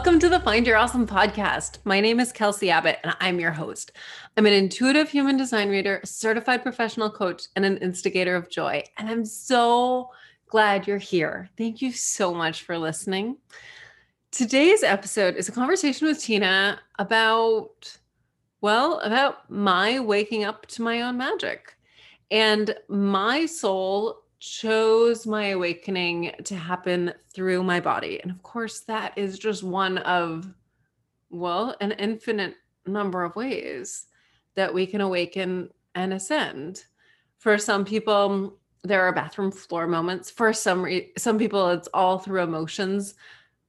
Welcome to the Find Your Awesome podcast. My name is Kelsey Abbott, and I'm your host. I'm an intuitive human design reader, certified professional coach, and an instigator of joy. And I'm so glad you're here. Thank you so much for listening. Today's episode is a conversation with Tina about, well, about my waking up to my own magic. And my soul chose my awakening to happen through my body. And of course, that is just one of, well, an infinite number of ways that we can awaken and ascend. For some people, there are bathroom floor moments. For some re- some people, it's all through emotions.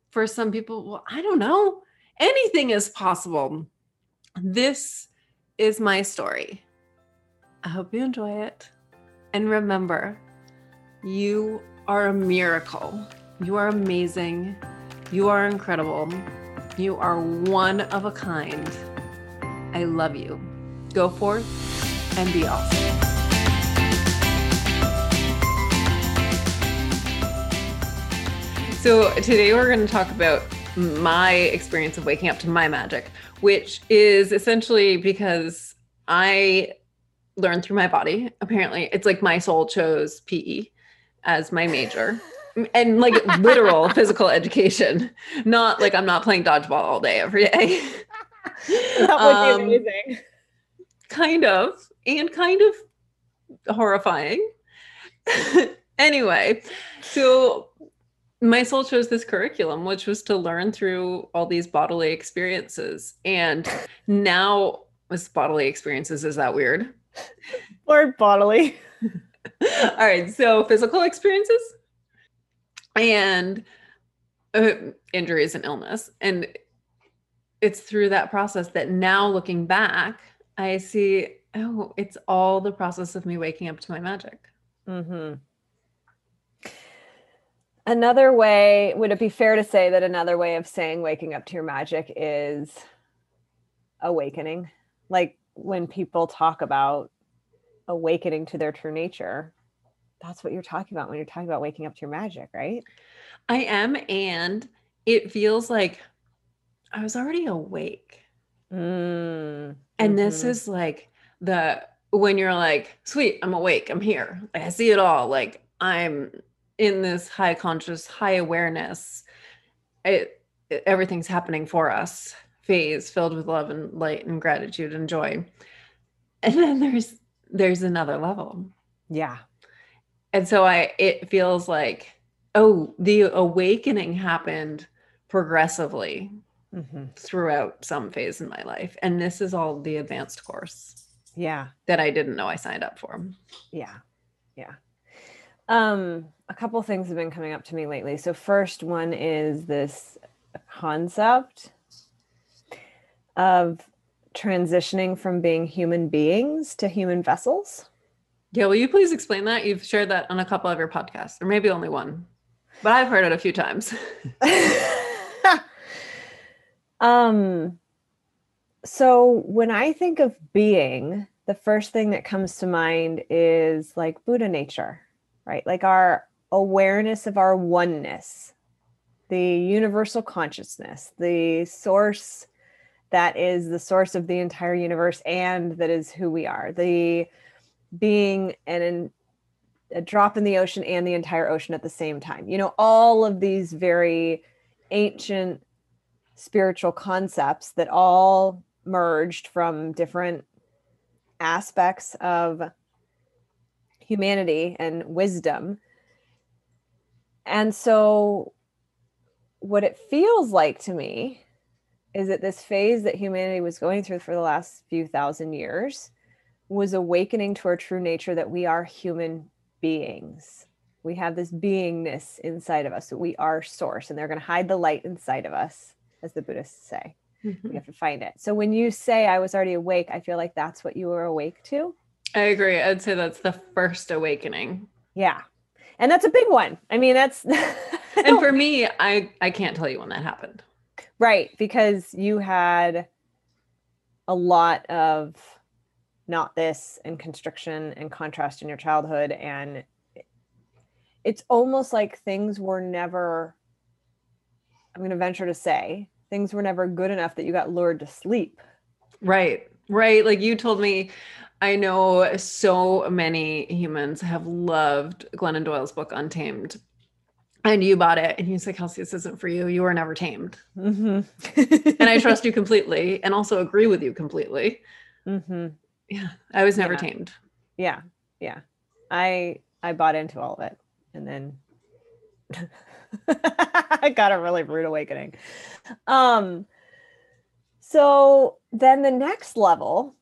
For some people, well, I don't know. Anything is possible. This is my story. I hope you enjoy it. And remember, you are a miracle. You are amazing. You are incredible. You are one of a kind. I love you. Go forth and be awesome. So, today we're going to talk about my experience of waking up to my magic, which is essentially because I learned through my body. Apparently, it's like my soul chose PE as my major. And like literal physical education. Not like i'm not playing dodgeball all day every day. That would um, be amazing. kind of and kind of horrifying. Anyway so my soul chose this curriculum which was to learn through all these bodily experiences. And now with bodily experiences is that weird? Or bodily All right. So physical experiences and uh, injuries and illness. And it's through that process that now looking back, I see, oh, it's all the process of me waking up to my magic. Mm-hmm. Another way, would it be fair to say that another way of saying waking up to your magic is awakening? Like when people talk about awakening to their true nature. That's what you're talking about when you're talking about waking up to your magic right? I am and it feels like i was already awake. Mm, and this mm-hmm. is like the when you're like sweet i'm awake i'm here. I see it all. Like i'm in this high conscious high awareness. It, it everything's happening for us. Phase filled with love and light and gratitude and joy. And then there's there's another level. Yeah. And so I it feels like oh, the awakening happened progressively mm-hmm. throughout some phase in my life. And this is all the advanced course. Yeah. That I didn't know I signed up for. Yeah. Yeah. Um a couple things have been coming up to me lately. So first one is this concept of transitioning from being human beings to human vessels. Yeah, will you please explain that? You've shared that on a couple of your podcasts, or maybe only one, but I've heard it a few times. um, so when I think of being, the first thing that comes to mind is like Buddha nature, right? Like our awareness of our oneness, the universal consciousness, the source that is the source of the entire universe and that is who we are. The being an a drop in the ocean and the entire ocean at the same time. You know all of these very ancient spiritual concepts that all merged from different aspects of humanity and wisdom. And so what it feels like to me is that this phase that humanity was going through for the last few thousand years was awakening to our true nature that we are human beings. We have this beingness inside of us. that we are source, and they're going to hide the light inside of us, as the Buddhists say. Mm-hmm. We have to find it. So when you say I was already awake, I feel like that's what you were awake to. I agree. I'd say that's the first awakening. Yeah. And that's a big one. I mean, that's and for me, I I can't tell you when that happened. Right, because you had a lot of not this and constriction and contrast in your childhood and it's almost like things were never I'm going to venture to say things were never good enough that you got lured to sleep. Right. Right. Like you told me, I know so many humans have loved Glennon Doyle's book Untamed. And you bought it and you said, Kelsey, this isn't for you. You were never tamed. Mm-hmm. and I trust you completely and also agree with you completely. Mm-hmm. Yeah. I was never yeah. tamed. Yeah. Yeah. I I bought into all of it. And then I got a really rude awakening. Um, so then the next level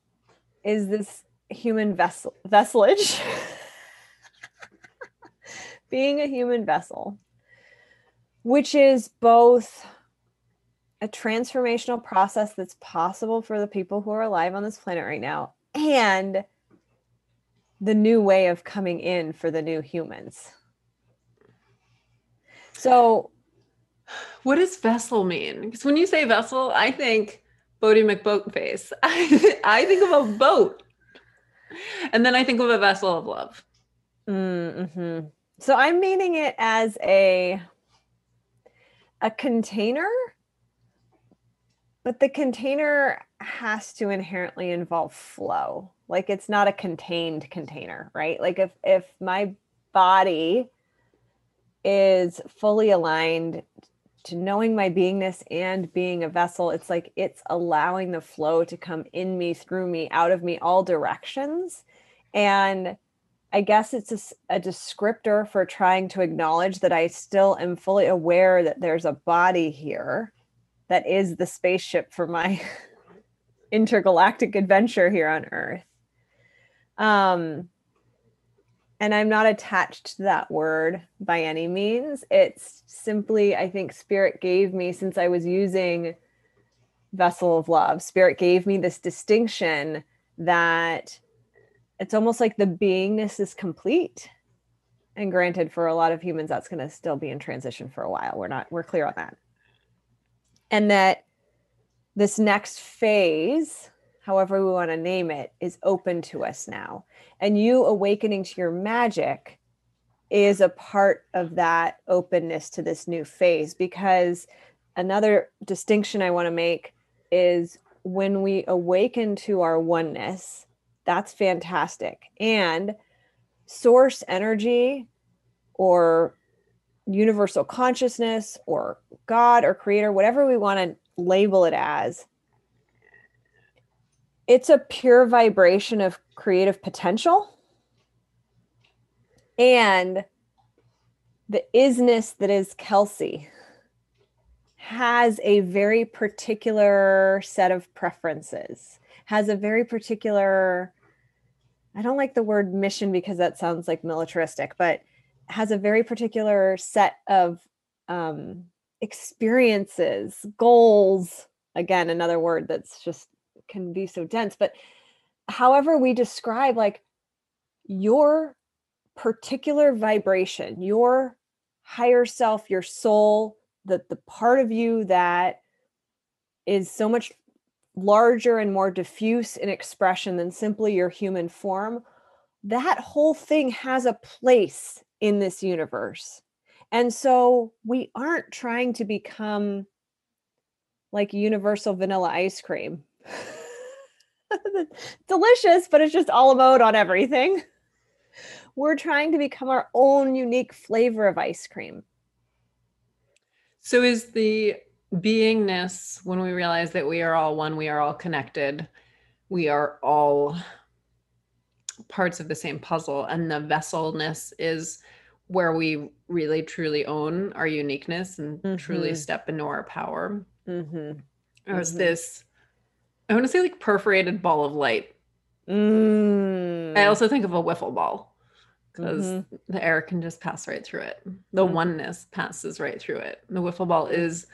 is this human vessel vesselage. Being a human vessel, which is both a transformational process that's possible for the people who are alive on this planet right now and the new way of coming in for the new humans. So, what does vessel mean? Because when you say vessel, I think Boaty McBoatface. I, I think of a boat, and then I think of a vessel of love. Mm-hmm. So I'm meaning it as a a container, but the container has to inherently involve flow. Like it's not a contained container, right? Like if if my body is fully aligned to knowing my beingness and being a vessel it's like it's allowing the flow to come in me through me out of me all directions and i guess it's a, a, descriptor for trying to acknowledge that i still am fully aware that there's a body here that is the spaceship for my intergalactic adventure here on earth um and I'm not attached to that word by any means. It's simply, I think, Spirit gave me, since I was using Vessel of Love, Spirit gave me this distinction that it's almost like the beingness is complete. And granted, for a lot of humans, that's going to still be in transition for a while. We're not, we're clear on that. And that this next phase however we want to name it, is open to us now. And you awakening to your magic is a part of that openness to this new phase because another distinction I want to make is when we awaken to our oneness, that's fantastic. And source energy or universal consciousness or God or creator, whatever we want to label it as, it's a pure vibration of creative potential and the isness that is Kelsey has a very particular set of preferences, has a very particular, I don't like the word mission because that sounds like militaristic, but has a very particular set of um, experiences, goals. Again, another word that's just can be so dense but however we describe like your particular vibration your higher self your soul the the part of you that is so much larger and more diffuse in expression than simply your human form that whole thing has a place in this universe and so we aren't trying to become like universal vanilla ice cream delicious, but it's just all mode on everything. We're trying to become our own unique flavor of ice cream. So, is the beingness when we realize that we are all one, we are all connected, we are all parts of the same puzzle, and the vesselness is where we really truly own our uniqueness and mm-hmm. truly step into our power? Mm-hmm. Mm-hmm. this I want to say like perforated ball of light. Mm. I also think of a wiffle ball because mm-hmm. the air can just pass right through it. The mm-hmm. oneness passes right through it. The wiffle ball is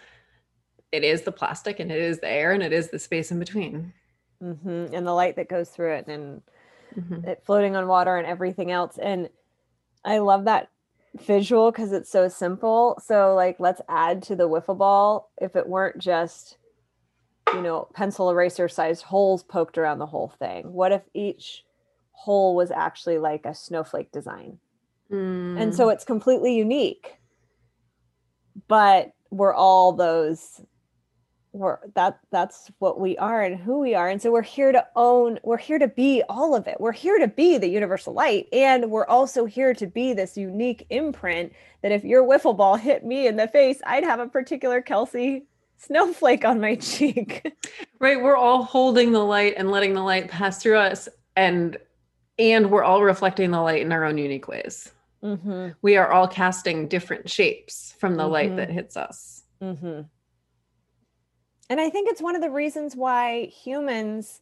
it is the plastic and it is the air and it is the space in between. Mm-hmm. And the light that goes through it and mm-hmm. it floating on water and everything else. And I love that visual because it's so simple. So like let's add to the wiffle ball if it weren't just you know, pencil eraser sized holes poked around the whole thing? What if each hole was actually like a snowflake design? Mm. And so mm. it's completely unique. But we're all those we're that that's what we are and who we are. And so we're here to own we're here to be all of it. We're here to be the universal light and we're also here to be this unique imprint that if your wiffle ball hit me in the face i'd have a particular kelsey snowflake on my cheek. Right we're all holding the light and letting the light pass through us and and we're all reflecting the light in our own unique ways. Mm-hmm. we are all casting different shapes from the mm-hmm. light that hits us. Mm-hmm and I think it's one of the reasons why humans,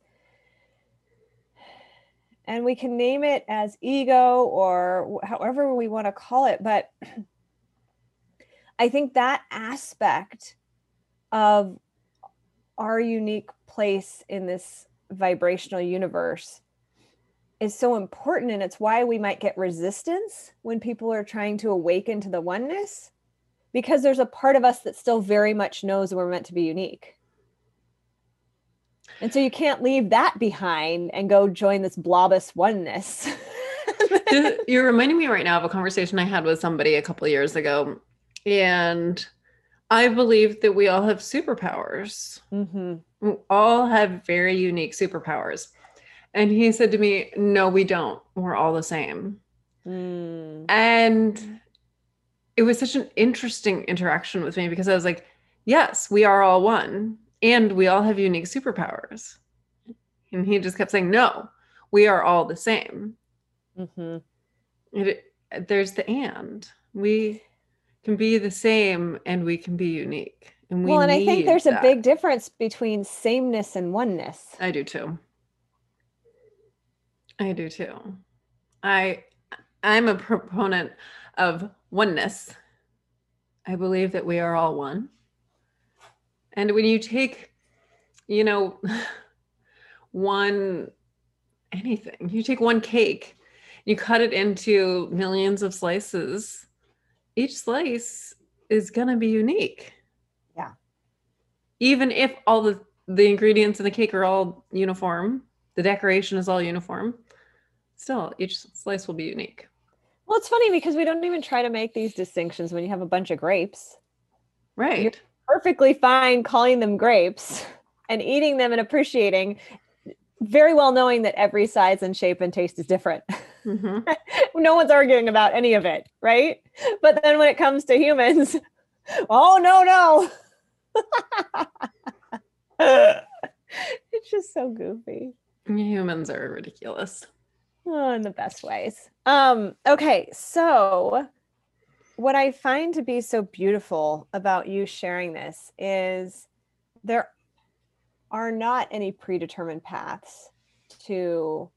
and we can name it as ego or however we want to call it, but I think that aspect of our unique place in this vibrational universe is so important. And it's why we might get resistance when people are trying to awaken to the oneness because there's a part of us that still very much knows we're meant to be unique. And so you can't leave that behind and go join this blobus oneness. You're reminding me right now of a conversation I had with somebody a couple years ago. And I believe that we all have superpowers. Mm-hmm. We all have very unique superpowers. And he said to me, No, we don't. We're all the same. Mm. And it was such an interesting interaction with me because I was like, yes, we are all one and we all have unique superpowers. And he just kept saying, no, we are all the same. Mm-hmm. It, there's the and. We can be the same and we can be unique. And we well, and I think there's that. a big difference between sameness and oneness. I do too. I do too. I I'm a proponent of oneness. I believe that we are all one. And when you take, you know, one anything, you take one cake, you cut it into millions of slices, each slice is going to be unique. Yeah. Even if all the the ingredients in the cake are all uniform, the decoration is all uniform, still each slice will be unique. Well, it's funny because we don't even try to make these distinctions when you have a bunch of grapes. Right. You're perfectly fine calling them grapes and eating them and appreciating, very well knowing that every size and shape and taste is different. Mm-hmm. no one's arguing about any of it, right? But then when it comes to humans, oh, no, no. it's just so goofy. Humans are ridiculous. Oh, in the best ways. Um, okay, so what I find to be so beautiful about you sharing this is there are not any predetermined paths to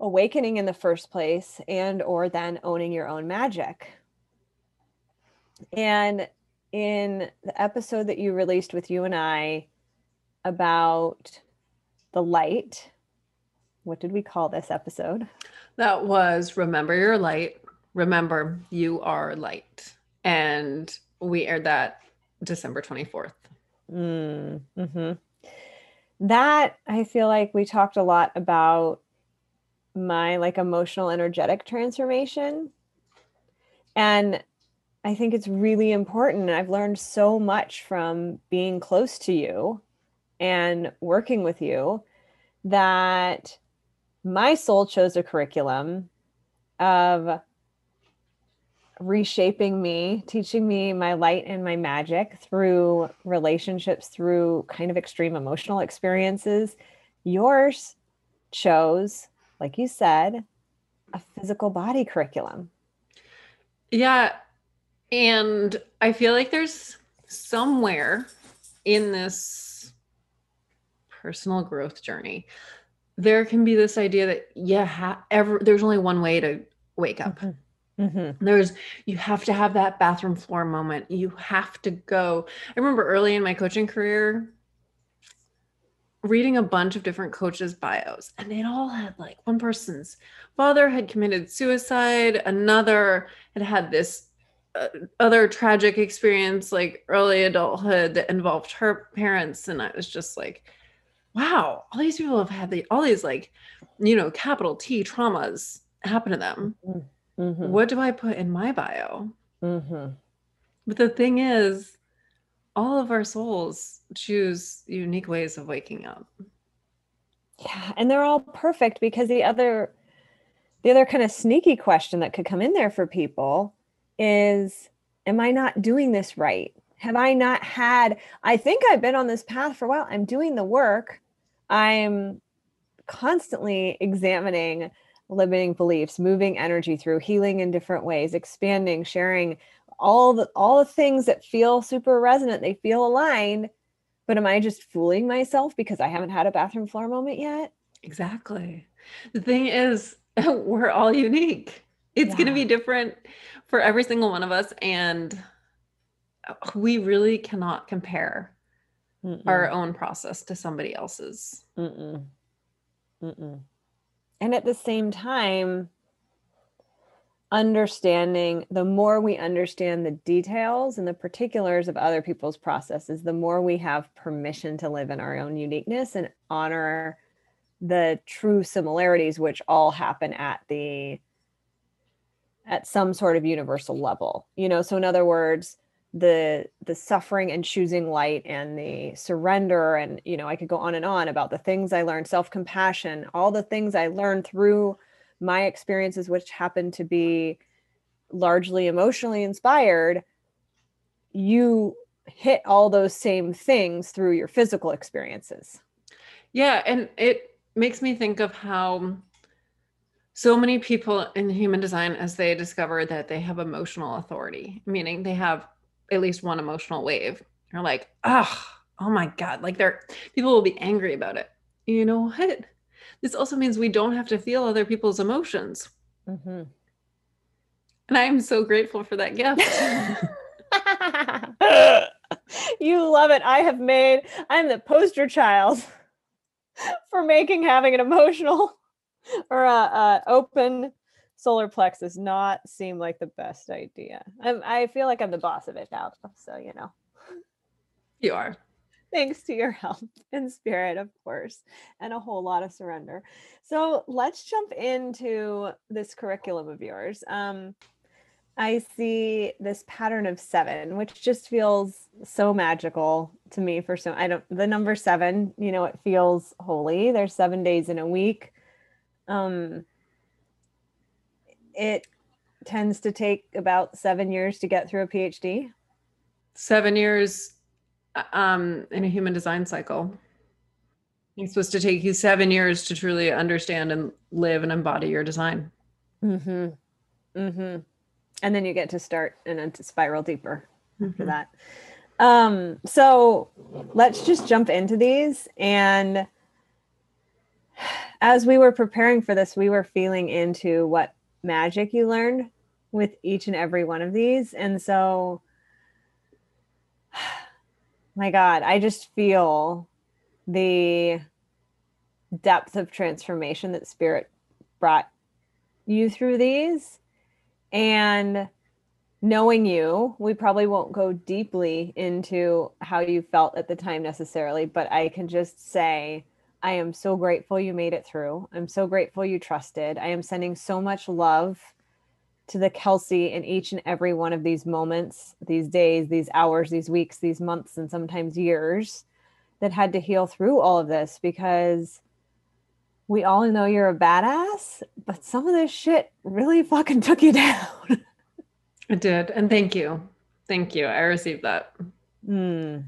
awakening in the first place and or then owning your own magic. And in the episode that you released with you and I about the light what did we call this episode? That was Remember Your Light. Remember, you are light. And we aired that December 24th. Mm, hmm That I feel like we talked a lot about my like emotional energetic transformation. And I think it's really important. I've learned so much from being close to you and working with you that my soul chose a curriculum of reshaping me, teaching me my light and my magic through relationships, through kind of extreme emotional experiences. Yours chose, like you said, a physical body curriculum. Yeah. And I feel like there's somewhere in this personal growth journey there can be this idea that yeah ha- ever there's only one way to wake up mm-hmm. Mm-hmm. there's you have to have that bathroom floor moment you have to go i remember early in my coaching career reading a bunch of different coaches bios and they all had like one person's father had committed suicide another had had this uh, other tragic experience like early adulthood that involved her parents and i was just like wow, all these people have had the all these like, you know, capital T traumas happen to them. Mm-hmm. mm-hmm. What do I put in my bio? Mm-hmm. But the thing is, all of our souls choose unique ways of waking up. Yeah, and they're all perfect because the other the other kind of sneaky question that could come in there for people is am I not doing this right? Have I not had I think I've been on this path for a while. I'm doing the work. I'm constantly examining limiting beliefs, moving energy through, healing in different ways, expanding, sharing all the all the things that feel super resonant, they feel aligned. But am I just fooling myself because I haven't had a bathroom floor moment yet? Exactly. The thing is, we're all unique. It's yeah. going to be different for every single one of us. And Uh, we really cannot compare Mm-mm. our own process to somebody else's. Mm-mm. Mm-mm. And at the same time, understanding the more we understand the details and the particulars of other people's processes, the more we have permission to live in our own uniqueness and honor the true similarities, which all happen at the at some sort of universal level. You know, so in other words, the the suffering and choosing light and the surrender and you know i could go on and on about the things i learned self-compassion all the things i learned through my experiences which happen to be largely emotionally inspired you hit all those same things through your physical experiences. Yeah and it makes me think of how so many people in human design as they discover that they have emotional authority meaning they have at least one emotional wave. You're like, oh, oh my God. Like they're people will be angry about it. You know what? This also means we don't have to feel other people's emotions. Mm-hmm. And I'm so grateful for that gift. you love it. I have made, I'm the poster child for making having an emotional or a, a open solar plexus not seem like the best idea. I'm, I feel like I'm the boss of it now, so you know. You are. Thanks to your help and spirit, of course, and a whole lot of surrender. So let's jump into this curriculum of yours. Um, I see this pattern of seven, which just feels so magical to me. For some, I don't the number seven. You know, it feels holy. There's seven days in a week. Um, it tends to take about seven years to get through a PhD. Seven years uh, um, in a human design cycle. It's supposed to take you seven years to truly understand and live and embody your design. Mm-hmm. Mm-hmm. And then you get to start and then to spiral deeper mm-hmm. after that. Um, so let's just jump into these. And as we were preparing for this, we were feeling into what magic you learned with each and every one of these. And so, my God, I just feel the depth of transformation that spirit brought you through these. And knowing you, we probably won't go deeply into how you felt at the time necessarily, but I can just say I am so grateful you made it through. I'm so grateful you trusted. I am sending so much love to the Kelsey in each and every one of these moments, these days, these hours, these weeks, these months, and sometimes years that had to heal through all of this because we all know you're a badass, but some of this shit really fucking took you down. it did. And thank you. Thank you. I received that. Mm.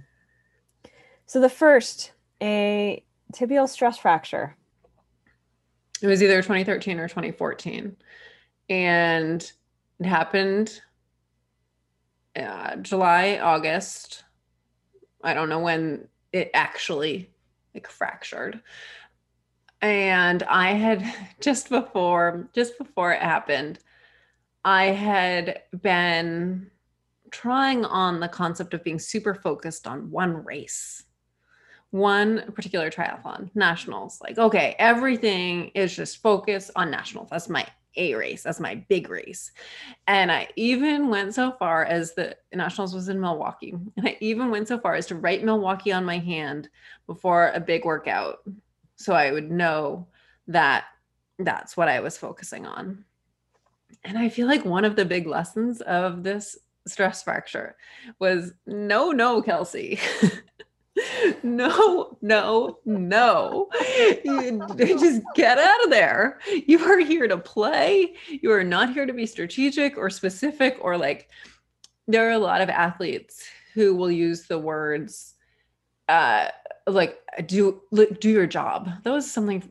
So the first, a tibial stress fracture. It was either 2013 or 2014. And it happened uh, July, August. I don't know when it actually like fractured. And I had just before just before it happened, I had been trying on the concept of being super focused on one race one particular triathlon, nationals. Like, okay, everything is just focused on nationals. That's my A race. That's my big race. And I even went so far as the nationals was in Milwaukee. And I even went so far as to write Milwaukee on my hand before a big workout. So I would know that that's what I was focusing on. And I feel like one of the big lessons of this stress fracture was no, no, Kelsey. no, no, no. You just get out of there. You are here to play. You are not here to be strategic or specific or like there are a lot of athletes who will use the words uh like do do your job. That was something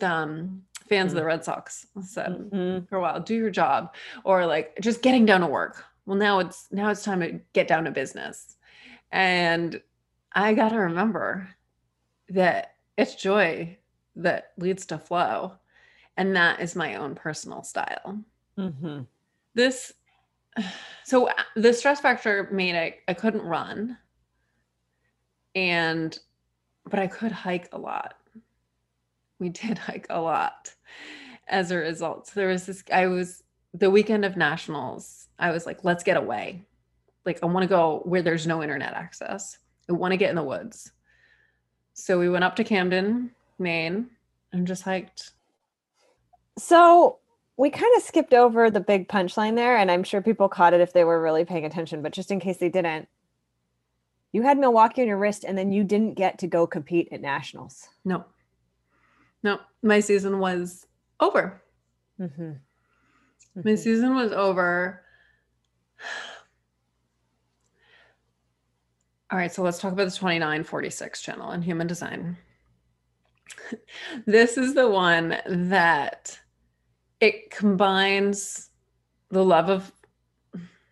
um fans mm-hmm. of the mm. Red Sox said mm-hmm. for a while, do your job or like just getting down to work. Well, now it's now it's time to get down to business. And I got to remember that it's joy that leads to flow. And that is my own personal style. Mm-hmm. This, so uh, the stress fracture made I, I couldn't run. And, but I could hike a lot. We did hike a lot as a result. So there was this, I was, the weekend of nationals, I was like, let's get away. Like, I want to go where there's no internet access. I want to get in the woods. So we went up to Camden, Maine, and just hiked. So we kind of skipped over the big punchline there, and I'm sure people caught it if they were really paying attention, but just in case they didn't, you had Milwaukee on your wrist, and then you didn't get to go compete at nationals. No, no, my season was over. Mm-hmm. Mm-hmm. My season was over. All right, so let's talk about the 2946 channel in human design. this is the one that it combines the love of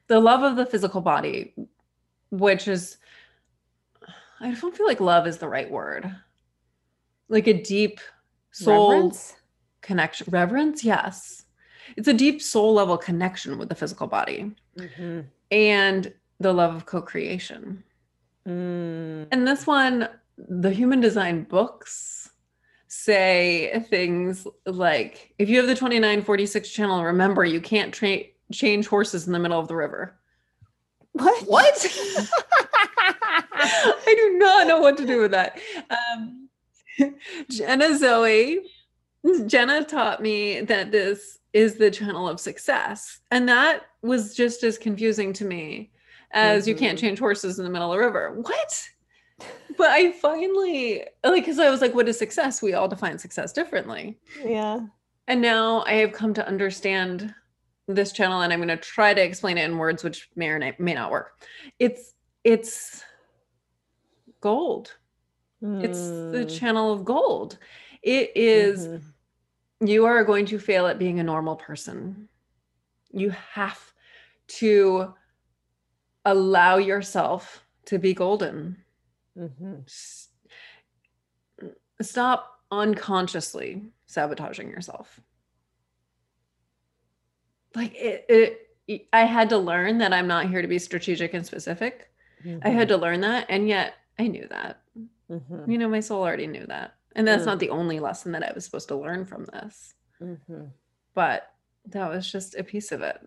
the love of the physical body, which is I don't feel like love is the right word. Like a deep soul reverence? connection. Reverence, yes. It's a deep soul level connection with the physical body. Mm-hmm. And the love of co-creation Mm. And this one, the human design books say things like if you have the 2946 channel, remember you can't tra- change horses in the middle of the river. What? What? I do not know what to do with that. Um, Jenna Zoe, Jenna taught me that this is the channel of success. And that was just as confusing to me as mm-hmm. you can't mm-hmm. change horses in the middle of the river. What? But I finally like because I was like, what is success? We all define success differently. Yeah. And now I have come to understand this channel and I'm going to try to explain it in words which may or may not work. It's it's gold. Mm. It's the mm. channel of gold. It is, mm-hmm. you are going to fail at being a normal person. You have to allow yourself to be golden. Mm-hmm. Stop unconsciously sabotaging yourself. Like it, it, I had to learn that I'm not here to be strategic and specific. Mm-hmm. I had mm-hmm. to learn that. And yet I knew that. Mm-hmm. You know, my soul already knew that. And that's not the only lesson that I was supposed to learn from this. Mm-hmm. But that was just a piece of it.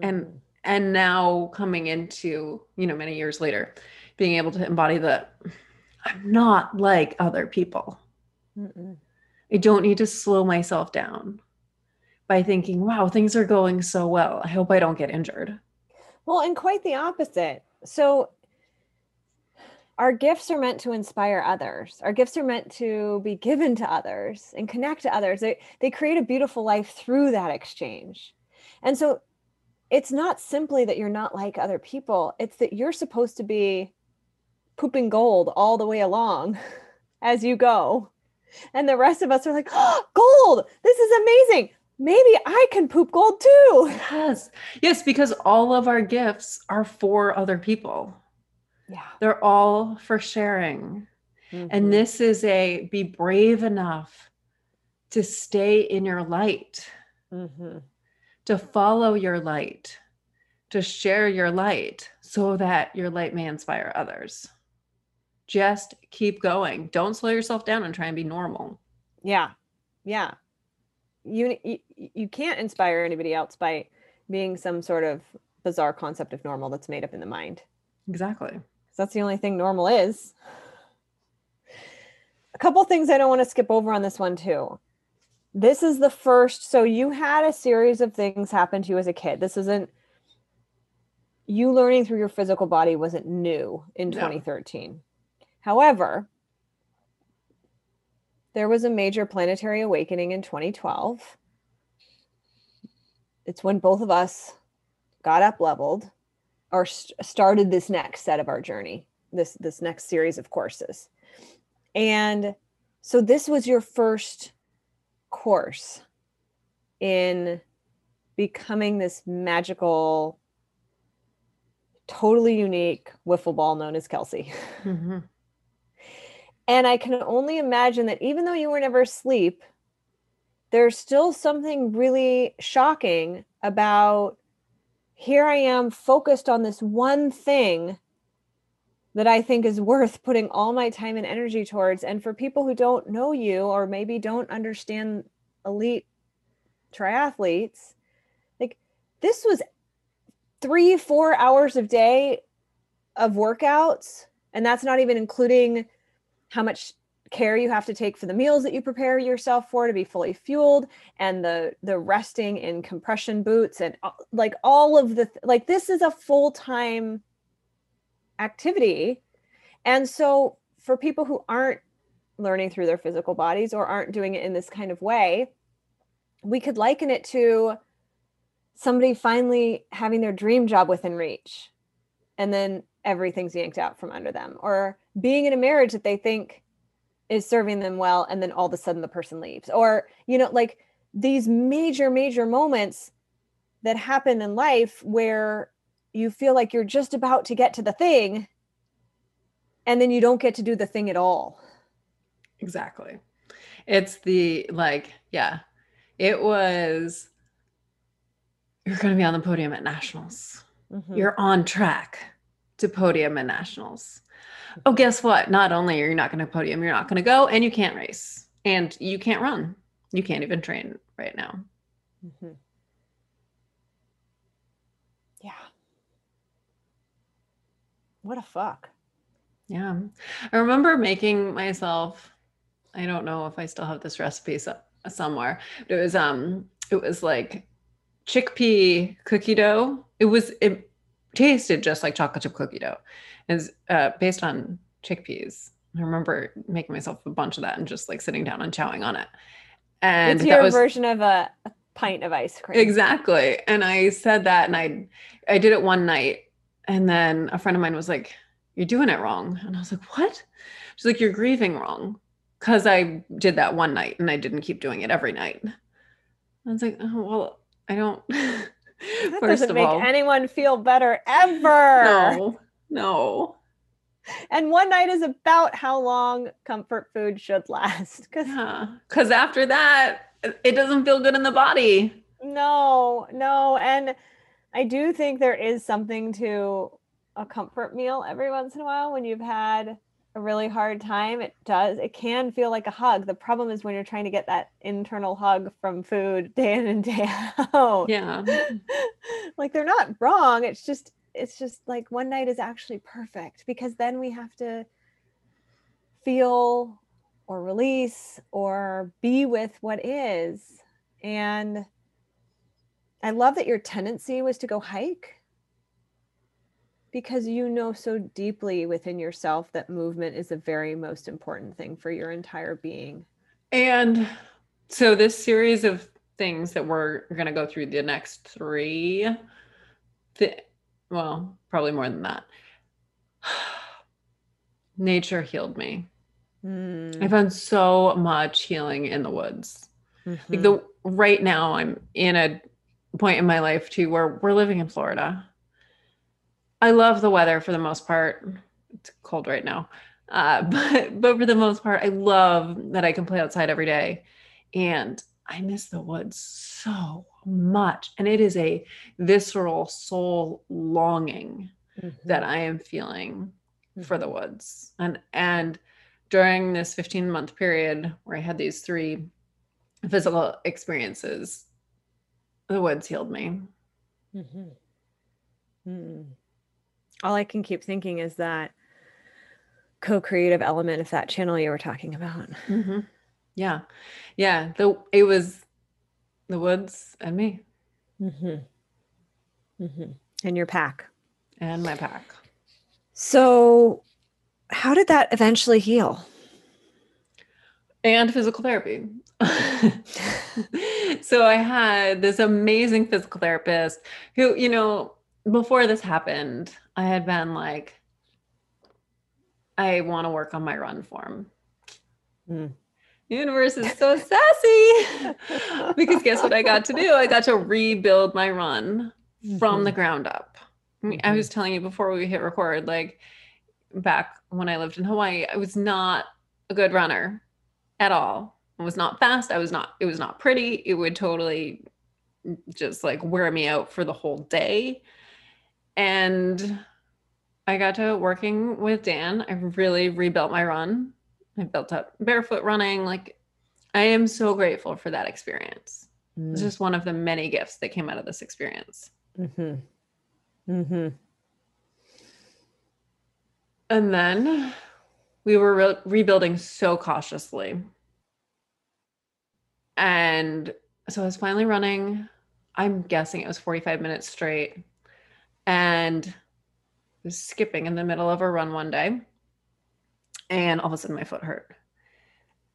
And mm-hmm and now coming into you know many years later being able to embody the i'm not like other people. Mm-mm. i don't need to slow myself down by thinking wow things are going so well. I hope i don't get injured. Well and quite the opposite. So our gifts are meant to inspire others. Our gifts are meant to be given to others and connect to others. They, they create a beautiful life through that exchange. And so it's not simply that you're not like other people, it's that you're supposed to be pooping gold all the way along as you go. And the rest of us are like, oh, gold, this is amazing. Maybe I can poop gold too. Yes. Yes, because all of our gifts are for other people. Yeah. They're all for sharing. Mm-hmm. And this is a be brave enough to stay in your light. Mm-hmm to follow your light, to share your light so that your light may inspire others. Just keep going. Don't slow yourself down and try and be normal. Yeah. Yeah. You, you you can't inspire anybody else by being some sort of bizarre concept of normal that's made up in the mind. Exactly. That's the only thing normal is. A couple things I don't want to skip over on this one too this is the first so you had a series of things happen to you as a kid this isn't you learning through your physical body wasn't new in No. 2013. However, there was a major planetary awakening in 2012. It's when both of us got up leveled or st- started this next set of our journey, this this next series of courses. And so this was your first course in becoming this magical totally unique wiffle ball known as Kelsey. Mhm. And I can only imagine that even though you were never asleep, there's still something really shocking about here I am focused on this one thing that I think is worth putting all my time and energy towards. And for people who don't know you or maybe don't understand elite triathletes, like this was three, four hours of day of workouts. And that's not even including how much care you have to take for the meals that you prepare yourself for to be fully fueled and the the resting in compression boots and like all of the like this is a full-time activity. And so for people who aren't learning through their physical bodies or aren't doing it in this kind of way we could liken it to somebody finally having their dream job within reach and then everything's yanked out from under them or being in a marriage that they think is serving them well and then all of a sudden the person leaves or you know like these major major moments that happen in life where you feel like you're just about to get to the thing and then you don't get to do the thing at all Exactly. It's the like, yeah, it was. You're going to be on the podium at nationals. Mhm. You're on track to podium at nationals. Oh, guess what? Not only are you not going to podium, you're not going to go, and you can't race, and you can't run. You can't even train right now. Mhm. yeah what a fuck Yeah. I remember making myself I don't know if I still have this recipe so, somewhere. But it was um it was like chickpea cookie dough. It was it tasted just like chocolate chip cookie dough. It's uh based on chickpeas. I remember making myself a bunch of that and just like sitting down and chowing on it. And it's that your was version of a, a pint of ice cream Exactly. And I said that and I I did it one night and then a friend of mine was like, You're doing it wrong. And I was like, What? She's like, You're grieving wrong. Cause I did that one night and I didn't keep doing it every night. I was like, Oh, well, I don't that first doesn't make all. anyone feel better ever No, no. and one night is about how long comfort food should last because Yeah. After that, it doesn't feel good in the body. no no and i do think there is something to a comfort meal every once in a while when you've had a really hard time. It does it can feel like a hug. The problem is when you're trying to get that internal hug from food day in and day out Yeah. like they're not wrong. It's just it's just like one night is actually perfect because then we have to feel or release or be with what is. And i love that your tendency was to go hike because you know so deeply within yourself that movement is the very most important thing for your entire being And so this series of things that we're going to go through the next three, th- well, probably more than that. Nature healed me. I hmm. found so much healing in the woods. Like the mm-hmm. right now, I'm in a point in my life too where we're living in Florida. I love the weather for the most part. It's cold right now, uh, but but for the most part, I love that I can play outside every day, and I miss the woods so much. And it is a visceral soul longing that I am feeling for the woods. And and during this 15 month period where I had these three physical experiences, the woods healed me. Mhm. Mm. All I can keep thinking is that co-creative element of that channel you were talking about. Mhm. Yeah. Yeah. The it was the woods and me. Mm-hmm. Mm-hmm. And your pack. and my pack. So, how did that eventually heal? And physical therapy. so I had this amazing physical therapist who, you know, before this happened, I had been like, I want to work on my run form. Mm. Universe is so sassy because guess what I got to do? I got to rebuild my run mm-hmm. from the mm-hmm. ground up. I, mean, mm-hmm. I was telling you before we hit record, like back when I lived in Hawaii, I was not a good runner at all. Was not fast. I was not, it was not pretty. It would totally just like wear me out for the whole day. And I got to working with Dan. I really rebuilt my run. I built up barefoot running. Like, I am so grateful for that experience. Mm. It's just one of the many gifts that came out of this experience. Mm-hmm. Mm-hmm. And then we were re- rebuilding so cautiously. And so I was finally running. I'm guessing it was 45 minutes straight. And was skipping in the middle of a run one day. And all of a sudden my foot hurt.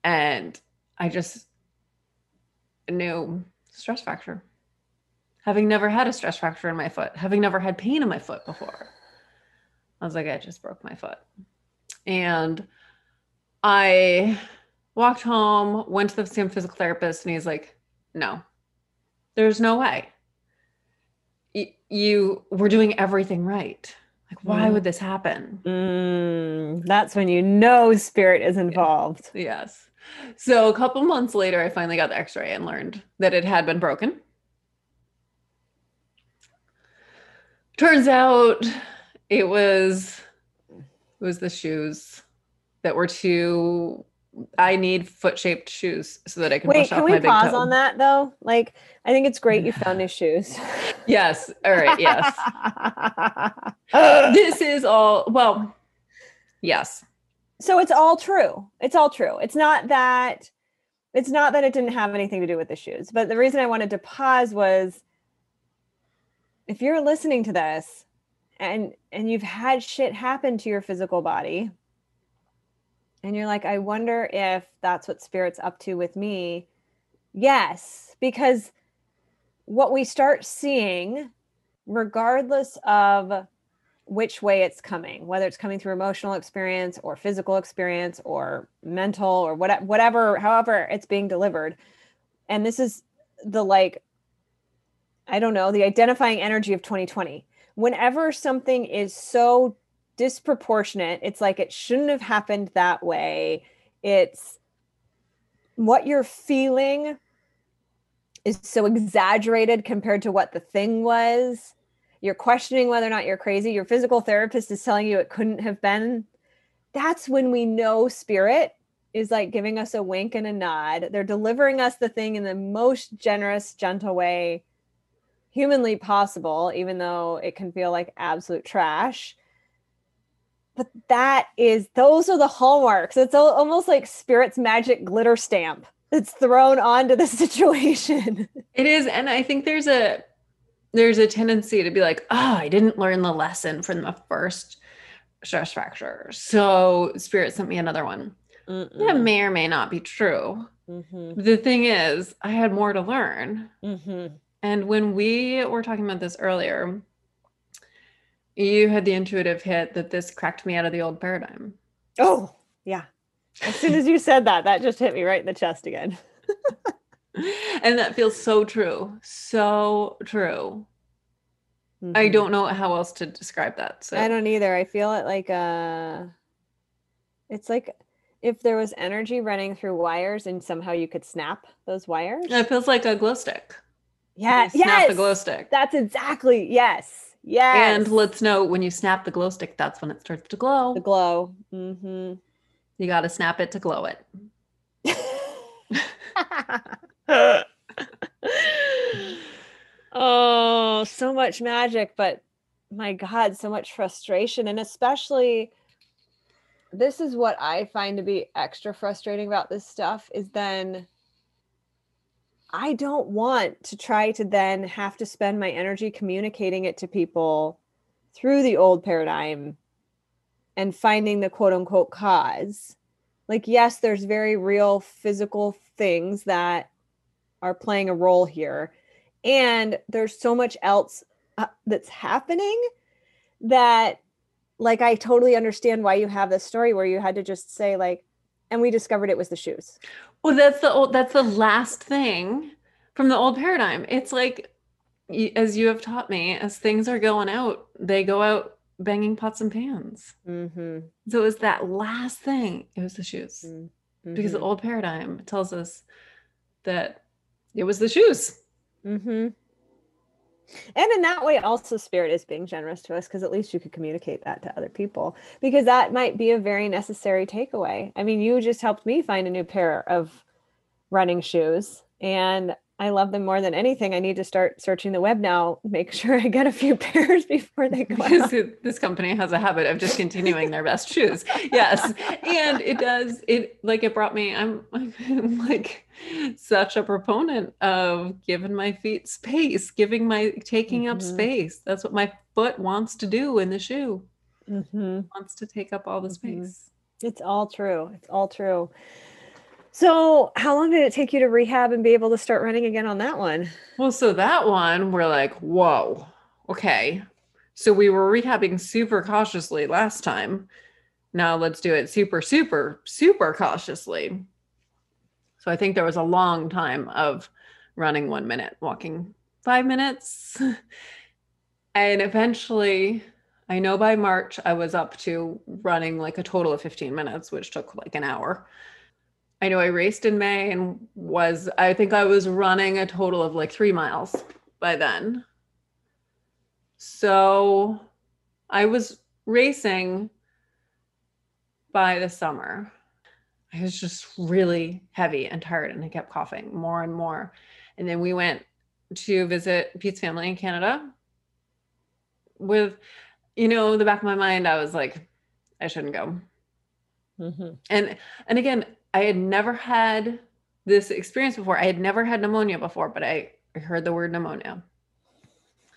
And i just knew stress fracture. Having never had a stress fracture in my foot having never had pain in my foot before. I was like i just broke my foot. And i walked home went to the same physical therapist and he's like no there's no way you were doing everything right like, why mm. would this happen? Mm, that's when you know spirit is involved. Yes. So a couple months later, I finally got the x ray and learned that it had been broken. Turns out it was it was the shoes that were too I need foot shaped shoes so that I can push up my bike. wait. Can we pause on that though? Like, I think it's great you found new shoes. yes. All right. Yes. this is all well. Yes. So it's all true. It's all true. It's not that. It's not that it didn't have anything to do with the shoes, but the reason I wanted to pause was, if you're listening to this, and and you've had shit happen to your physical body and you're like, I wonder if that's what spirit's up to with me. Yes, because what we start seeing, regardless of which way it's coming, whether it's coming through emotional experience or physical experience or mental or whatever, whatever, however it's being delivered. And this is the like, I don't know, the identifying energy of 2020. Whenever something is so disproportionate. It's like it shouldn't have happened that way. It's what you're feeling is so exaggerated compared to what the thing was. You're questioning whether or not you're crazy. Your physical therapist is telling you it couldn't have been. That's when we know spirit is like giving us a wink and a nod. They're delivering us the thing in the most generous, gentle way humanly possible, even though it can feel like absolute trash but that is those are the hallmarks it's almost like spirit's magic glitter stamp that's thrown onto the situation it is and i think there's a there's a tendency to be like oh i didn't learn the lesson from the first stress fracture so spirit sent me another one Mm-mm. that may or may not be true mm-hmm. the thing is i had more to learn mm-hmm. and when we were talking about this earlier you had the intuitive hit that this cracked me out of the old paradigm. Oh, yeah. As soon as you said that, that just hit me right in the chest again. and that feels so true. So true. Mm-hmm. I don't know how else to describe that. So I don't either. I feel it like uh it's like if there was energy running through wires and somehow you could snap those wires. It feels like a glow stick. Yeah. Snap yes. the glow stick. That's exactly yes. Yeah. And let's know when you snap the glow stick, that's when it starts to glow. The glow. Mm-hmm. You got to snap it to glow it. oh, so much magic, but my God, so much frustration. And especially, this is what I find to be extra frustrating about this stuff is then I don't want to try to then have to spend my energy communicating it to people through the old paradigm and finding the quote unquote cause. Like yes there's very real physical things that are playing a role here and there's so much else uh, that's happening that like i totally understand why you have this story where you had to just say like and we discovered it was the shoes well that's the old that's the last thing from the old paradigm it's like as you have taught me as things are going out they go out banging pots and pans. Mm-hmm. So it was that last thing. It was the shoes. Mm-hmm. Because the old paradigm tells us that it was the shoes. Mm-hmm. And in that way, also spirit is being generous to us because at least you could communicate that to other people because that might be a very necessary takeaway. I mean, you just helped me find a new pair of running shoes. And I love them more than anything. I need to start searching the web now, make sure I get a few pairs before they go out. this company has a habit of discontinuing their best shoes. Yes. And it does it like it brought me I'm, I'm like such a proponent of giving my feet space, giving my taking mm-hmm. up space. That's what my foot wants to do in the shoe. Mm-hmm. Wants to take up all the mm-hmm. space. It's all true. It's all true. So, how long did it take you to rehab and be able to start running again on that one? Well, so that one, we're like, whoa, okay. So, we were rehabbing super cautiously last time. Now, let's do it super, super, super cautiously. So, I think there was a long time of running one minute, walking five minutes. and eventually, I know by March, I was up to running like a total of 15 minutes, which took like an hour. I know I raced in May and was, I think I was running a total of like three miles by then. So I was racing by the summer. I was just really heavy and tired and I kept coughing more and more. And then we went to visit Pete's family in Canada with, you know, the back of my mind, I was like, I shouldn't go. Mm-hmm. And and again, I had never had this experience before. I had never had pneumonia before, but I, I heard the word pneumonia.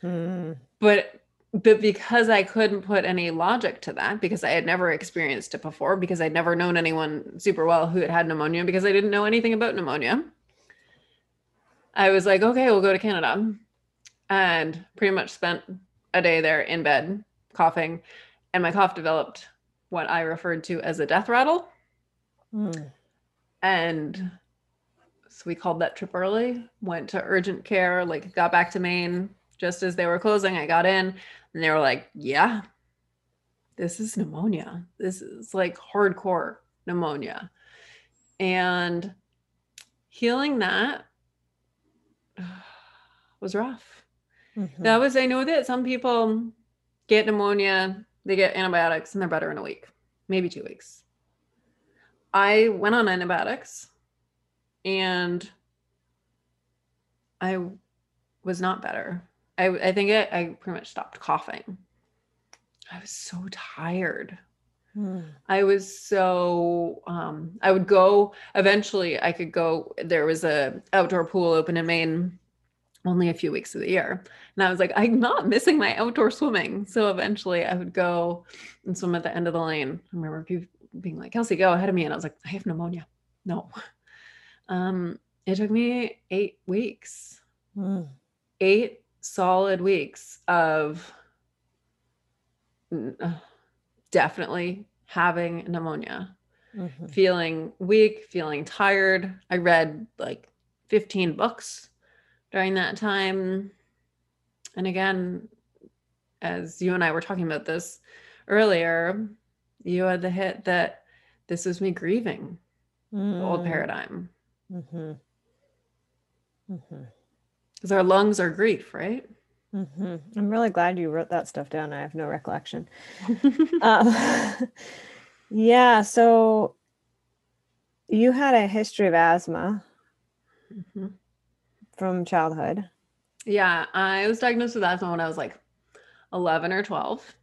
Hmm. But but because I couldn't put any logic to that, because I had never experienced it before, because I'd never known anyone super well who had had pneumonia, because I didn't know anything about pneumonia, I was like, okay, we'll go to Canada. And pretty much spent a day there in bed coughing. And my cough developed what I referred to as a death rattle. Mm. And so we called that trip early, went to urgent care, like got back to Maine just as they were closing. I got in and they were like, yeah, this is pneumonia. This is like hardcore pneumonia. And healing that was rough. Mm-hmm. That was, I know that some people get pneumonia, they get antibiotics, and they're better in a week, maybe two weeks. I went on antibiotics and I was not better. I, I think it, I pretty much stopped coughing. I was so tired. Hmm. I was so um, I would go eventually I could go there was a outdoor pool open in Maine only a few weeks of the year. And I was like, I'm not missing my outdoor swimming. So eventually I would go and swim at the end of the lane. I remember being like, Kelsey, go ahead of me. And I was like, I have pneumonia. No. Um, it took me eight weeks, mm. eight solid weeks of uh, definitely having pneumonia, mm-hmm. feeling weak, feeling tired. I read like 15 books during that time. And again, as you and I were talking about this earlier, you had the hit that this was me grieving mm. the old mm. paradigm. Mm-hmm. Mm-hmm. Because our lungs are grief, right? Mm-hmm. I'm really glad you wrote that stuff down. I have no recollection. uh, yeah. So you had a history of asthma mm-hmm. from childhood. Yeah. I was diagnosed with asthma when I was like 11 or 12.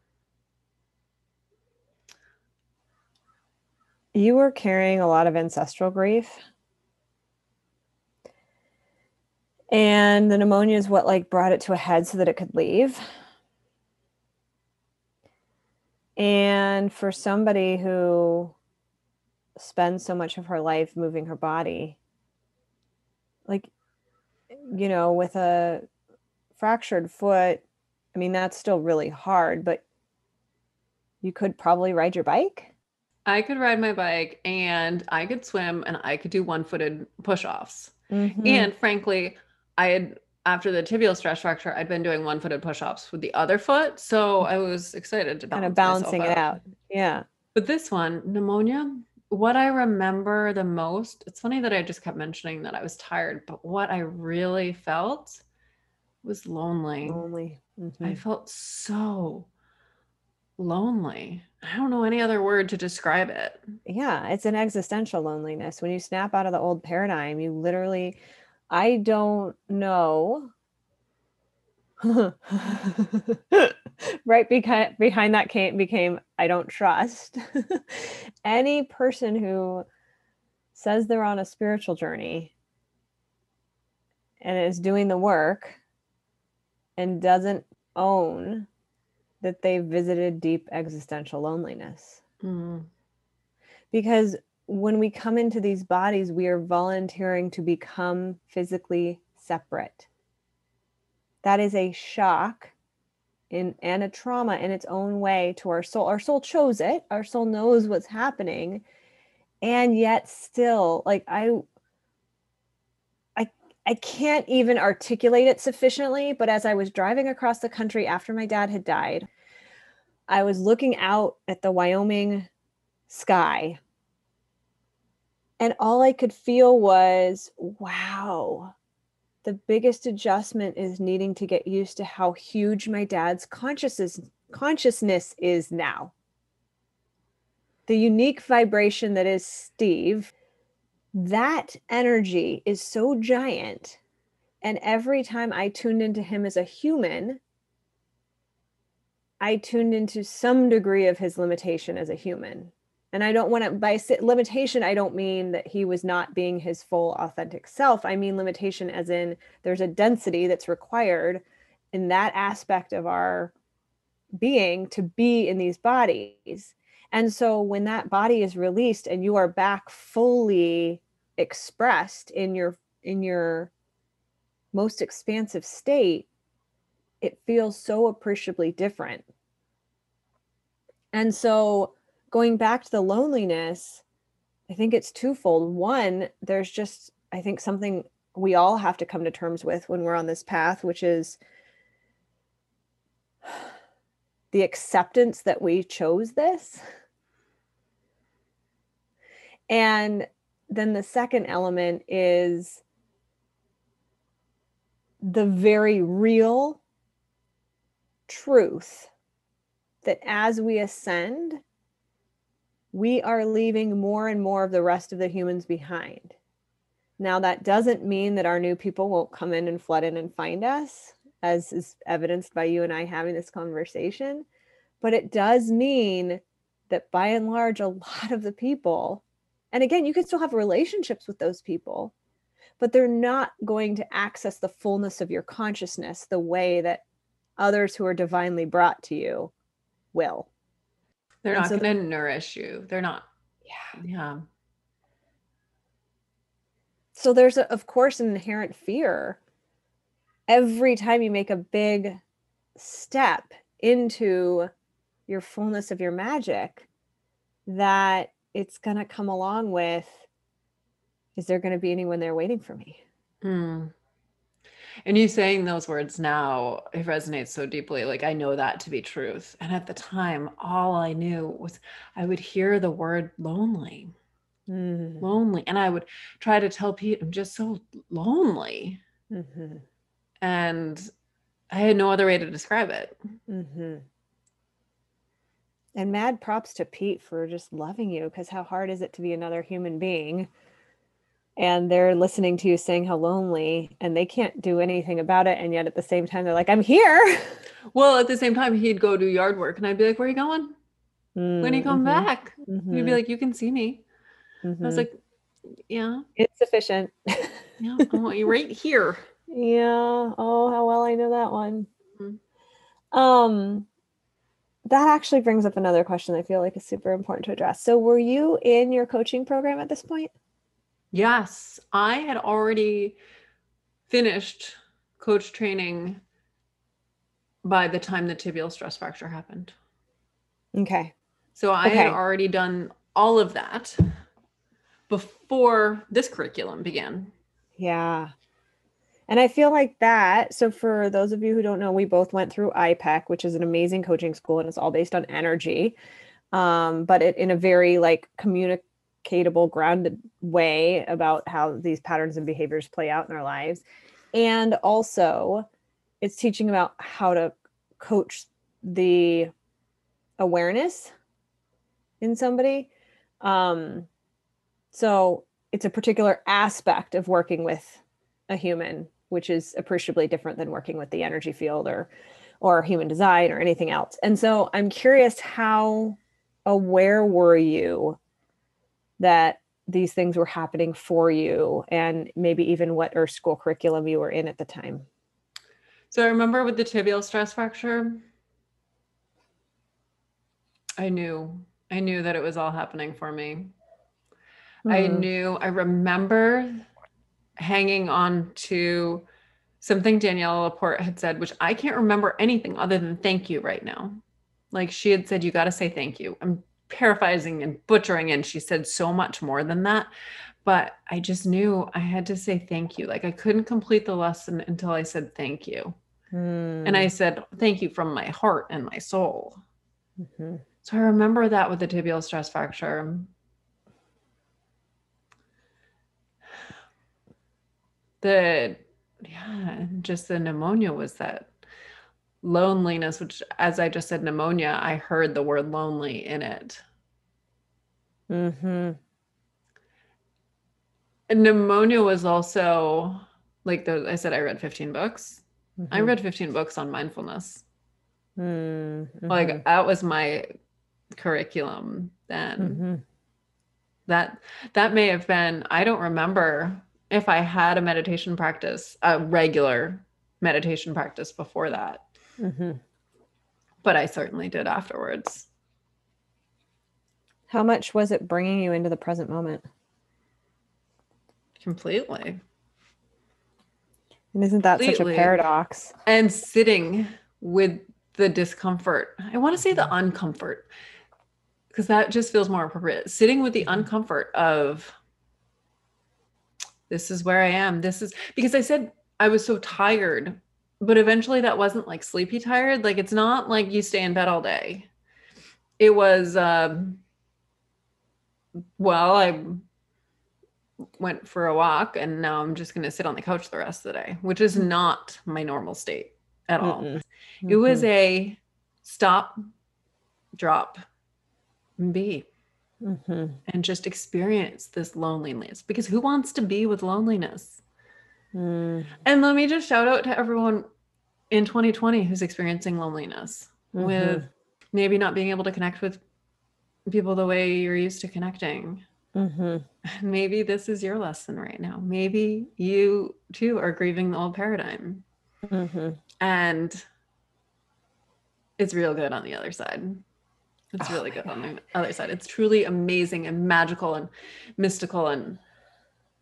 You were carrying a lot of ancestral grief. And the pneumonia is what like brought it to a head so that it could leave. And for somebody who spends so much of her life moving her body, like, you know, with a fractured foot, I mean, that's still really hard, but you could probably ride your bike. I could ride my bike and I could swim and I could do one footed push offs. Mm-hmm. And frankly, I had after the tibial stress fracture, I'd been doing one footed push ups with the other foot. So I was excited to kind of balancing it out. Yeah. But this one, pneumonia, what I remember the most, it's funny that I just kept mentioning that I was tired, but what I really felt was lonely. Lonely. Mm-hmm. I felt so lonely. I don't know any other word to describe it. Yeah, it's an existential loneliness. When you snap out of the old paradigm, you literally, I don't know. right behind behind that came became I don't trust. Any person who says they're on a spiritual journey and is doing the work and doesn't own that they've visited deep existential loneliness. Mm. Because when we come into these bodies, we are volunteering to become physically separate. That is a shock in, and a trauma in its own way to our soul. Our soul chose it, our soul knows what's happening. And yet, still, like, I I can't even articulate it sufficiently, but as I was driving across the country after my dad had died, I was looking out at the Wyoming sky. And all I could feel was, wow, the biggest adjustment is needing to get used to how huge my dad's consciousness consciousness is now. The unique vibration that is Steve that energy is so giant. And every time I tuned into him as a human, I tuned into some degree of his limitation as a human. And I don't want to, by limitation, I don't mean that he was not being his full authentic self. I mean limitation as in there's a density that's required in that aspect of our being to be in these bodies. And so when that body is released and you are back fully expressed in your in your most expansive state it feels so appreciably different. And so going back to the loneliness i think it's twofold. One there's just i think something we all have to come to terms with when we're on this path which is the acceptance that we chose this. And then the second element is the very real truth that as we ascend, we are leaving more and more of the rest of the humans behind. Now, that doesn't mean that our new people won't come in and flood in and find us, as is evidenced by you and I having this conversation. But it does mean that by and large, a lot of the people and again, you can still have relationships with those people, but they're not going to access the fullness of your consciousness the way that others who are divinely brought to you will. They're and not so going to nourish you. They're not. Yeah. Yeah. So there's, a, of course, an inherent fear every time you make a big step into your fullness of your magic that it's going to come along with is there going to be anyone there waiting for me mm. And you saying those words now it resonates so deeply like i know that to be truth and at the time all i knew was i would hear the word lonely mm. lonely and i would try to tell pete i'm just so lonely mm-hmm. and i had no other way to describe it mm-hmm. And mad props to Pete for just loving you because how hard is it to be another human being? And they're listening to you saying how lonely and they can't do anything about it. And yet at the same time, they're like, I'm here. Well, at the same time, he'd go do yard work and I'd be like, Where are you going? Mm-hmm. When are you coming mm-hmm. back? Mm-hmm. He'd be like, You can see me. Mm-hmm. I was mm-hmm. like, Yeah. It's sufficient. yeah. I want you right here. Yeah. Oh, how well I know that one. Mm-hmm. Um, that actually brings up another question I feel like is super important to address. So, were you in your coaching program at this point? Yes, I had already finished coach training by the time the tibial stress fracture happened. Okay. So I Okay. had already done all of that before this curriculum began. Yeah. And I feel like that. So, for those of you who don't know, we both went through IPEC, which is an amazing coaching school and it's all based on energy, um, but it in a very like communicatable, grounded way about how these patterns and behaviors play out in our lives. And also, it's teaching about how to coach the awareness in somebody. Um, so, it's a particular aspect of working with a human which is appreciably different than working with the energy field or or human design or anything else and so i'm curious how aware were you that these things were happening for you and maybe even what or school curriculum you were in at the time So I remember with the tibial stress fracture, I knew, I knew that it was all happening for me. I Hmm. knew, I remember hanging on to something Danielle LaPorte had said, which I can't remember anything other than thank you right now. Like she had said, you got to say thank you. I'm paraphrasing and butchering, and she said so much more than that. But I just knew I had to say thank you. Like I couldn't complete the lesson until I said thank you. Hmm. And I said thank you from my heart and my soul. Mhm. So I remember that with the tibial stress fracture. The yeah, just the pneumonia was that loneliness, which as I just said, pneumonia, I heard the word lonely in it. Mhm. And pneumonia was also like the I said, I read 15 books. I Mhm. read 15 books on mindfulness. Mm, Like that was my curriculum then. mhm. that that may have been i don't remember if i had a meditation practice a regular meditation practice before that Mhm. but i certainly did afterwards. How much was it bringing you into the present moment? Completely. And isn't that such a paradox? And sitting with the discomfort. I want to say the uncomfort because that just feels more appropriate. Sitting with the uncomfort of this is where i am. This is because i said i was so tired but eventually that wasn't like sleepy tired. Like it's not like you stay in bed all day. It was um well i went for a walk and now i'm just going to sit on the couch the rest of the day which is not my normal state at all. Mm-mm. it was a stop drop and be. Mhm. and just experience this loneliness because who wants to be with loneliness Mm. and let me just shout out to everyone in 2020 who's experiencing loneliness with Mhm. maybe not being able to connect with people the way you're used to connecting Mhm. maybe this is your lesson right now maybe you too are grieving the old paradigm Mhm. and it's real good on the other side it's Oh really good on the other side it's truly amazing and magical and mystical and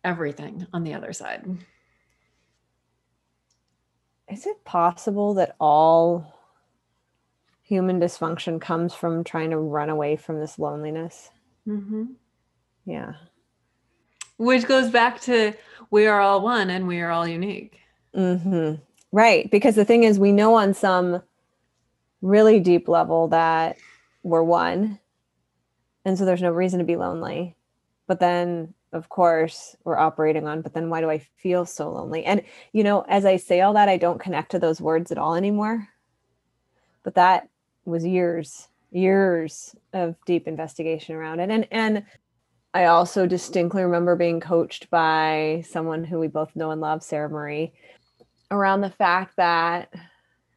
everything on the other side Is it possible that all human dysfunction comes from trying to run away from this loneliness? hmm Yeah. which goes back to we are all one and we are all unique hmm Right. Because the thing is, we know on some really deep level that we're one. And so there's no reason to be lonely. But then, of course, we're operating on, but then why do I feel so lonely? And, you know, as I say all that, I don't connect to those words at all anymore. But that was years, years of deep investigation around it. And, and, I also distinctly remember being coached by someone who we both know and love, Sarah Marie, around the fact that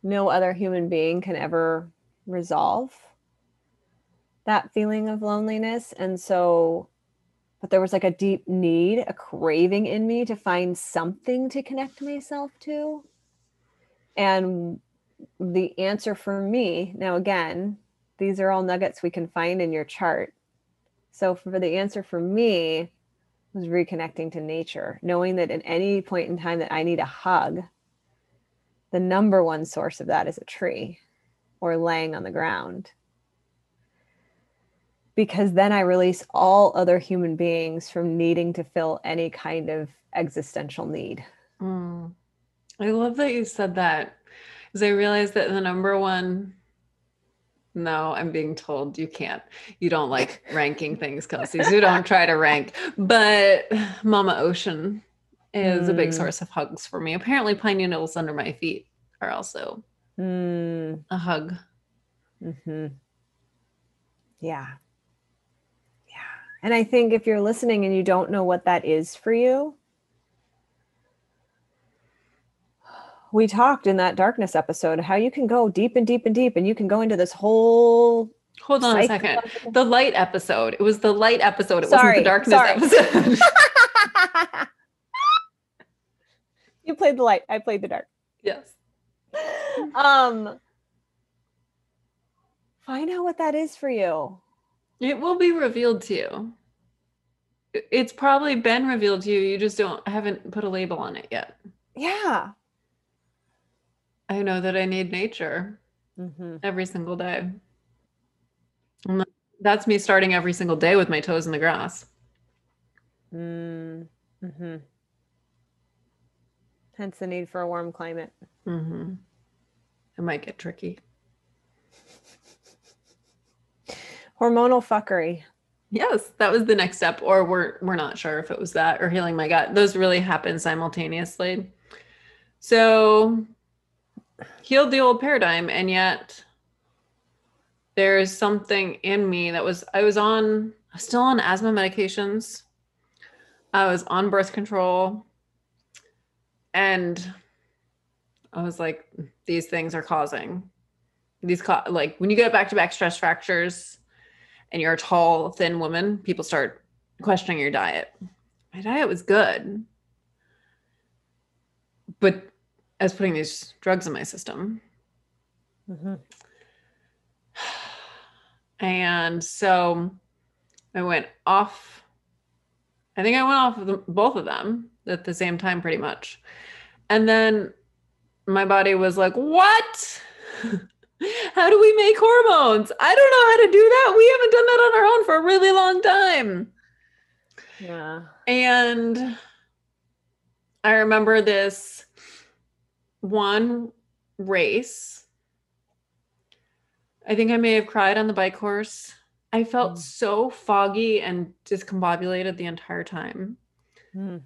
no other human being can ever resolve that feeling of loneliness. And so, but there was like a deep need, a craving in me to find something to connect myself to. And the answer for me, now again, these are all nuggets we can find in your chart. So for the answer for me was reconnecting to nature, knowing that at any point in time that I need a hug, the number one source of that is a tree or laying on the ground. Because then I release all other human beings from needing to fill any kind of existential need. Mm. I love that you said that because I realized that the number one no, I'm being told you can't. You don't like ranking things, Kelsey. So you don't try to rank. But Mama Ocean is mm. a big mm. source of hugs for me. Apparently, pine needles under my feet are also mm. a hug. Mm-hmm. Yeah. And I think if you're listening and you don't know what that is for you, we talked in that darkness episode how you can go deep and deep and deep and you can go into this whole hold on a second. the light episode. It was the light episode. It sorry, wasn't the darkness sorry. episode. You played the light. I played the dark. Yes. Um find out what that is for you it will be revealed to you it's probably been revealed to you you just don't haven't put a label on it yet yeah I know that I need nature mm-hmm. every single day. And that's me starting every single day with my toes in the grass. Mm-hmm. Hence the need for a warm climate. Mm-hmm. It might get tricky. Hormonal fuckery. Yes, that was the next step, or we're we're not sure if it was that or healing my gut. Those really happen simultaneously. So healed the old paradigm and yet there's something in me that was I was on still on asthma medications. I was on birth control and I was like these things are causing these co- like when you get back to back stress fractures and you're a tall thin woman, people start questioning your diet. My diet was good. But as putting these drugs in my system. Mm-hmm. And so I went off. I think I went off of the, both of them at the same time, pretty much. And then my body was like, What? how do we make hormones? I don't know how to do that. We haven't done that on our own for a really long time. Yeah. And I remember this one race. I think I may have cried on the bike course. I felt mm. so foggy and discombobulated the entire time. Mm.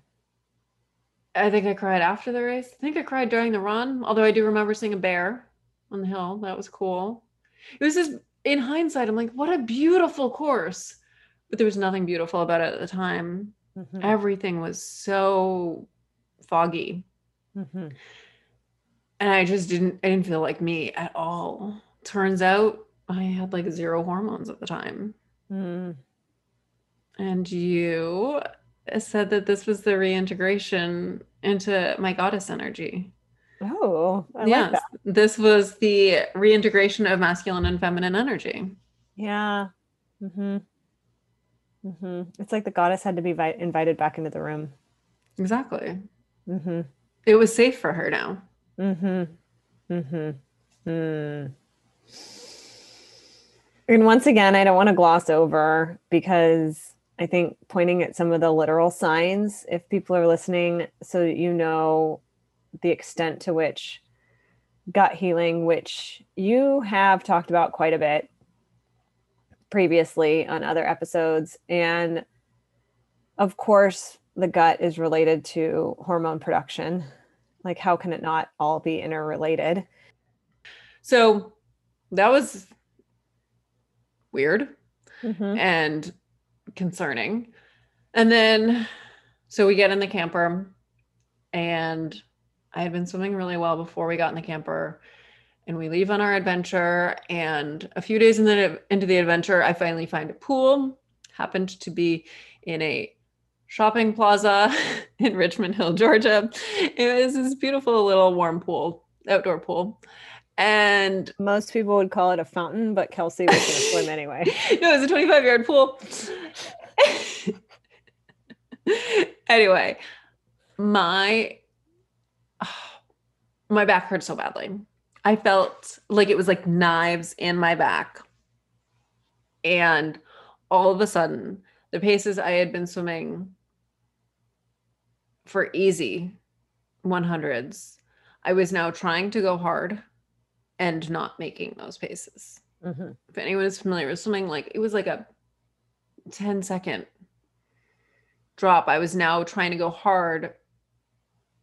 I think I cried after the race. I think I cried during the run, although I do remember seeing a bear on the hill. That was cool. It was just in hindsight, I'm like, what a beautiful course. But there was nothing beautiful about it at the time. Mm-hmm. Everything was so foggy. Mm-hmm and I just didn't I didn't feel like me at all. Turns out I had like zero hormones at the time. Mm. And you said that this was the reintegration into my goddess energy. Oh, I yes. Like this was the reintegration of masculine and feminine energy. Yeah. Mm-hmm. Mm-hmm. It's like the goddess had to be vi- invited back into the room. Exactly. Mm-hmm. It was safe for her now. Mm-hmm. Mm-hmm. Mm. And once again, I don't want to gloss over because I think pointing at some of the literal signs, if people are listening, so that you know the extent to which gut healing, which you have talked about quite a bit previously on other episodes. And of course, the gut is related to hormone production like, how can it not all be interrelated? So that was weird mm-hmm. and concerning. And then, so we get in the camper, and I had been swimming really well before we got in the camper. And we leave on our adventure. And a few days in the, into the adventure, I finally find a pool. Happened to be in a shopping plaza in Richmond Hill, Georgia. It was this beautiful little warm pool, outdoor pool. And most people would call it a fountain, but Kelsey was going to swim anyway. no, it was a 25 yard pool. anyway, my my back hurt so badly. I felt like it was like knives in my back. And all of a sudden, the paces I had been swimming for easy 100s, I was now trying to go hard and not making those paces. Mm-hmm. If anyone is familiar with swimming, like it was like a 10 second drop. I was now trying to go hard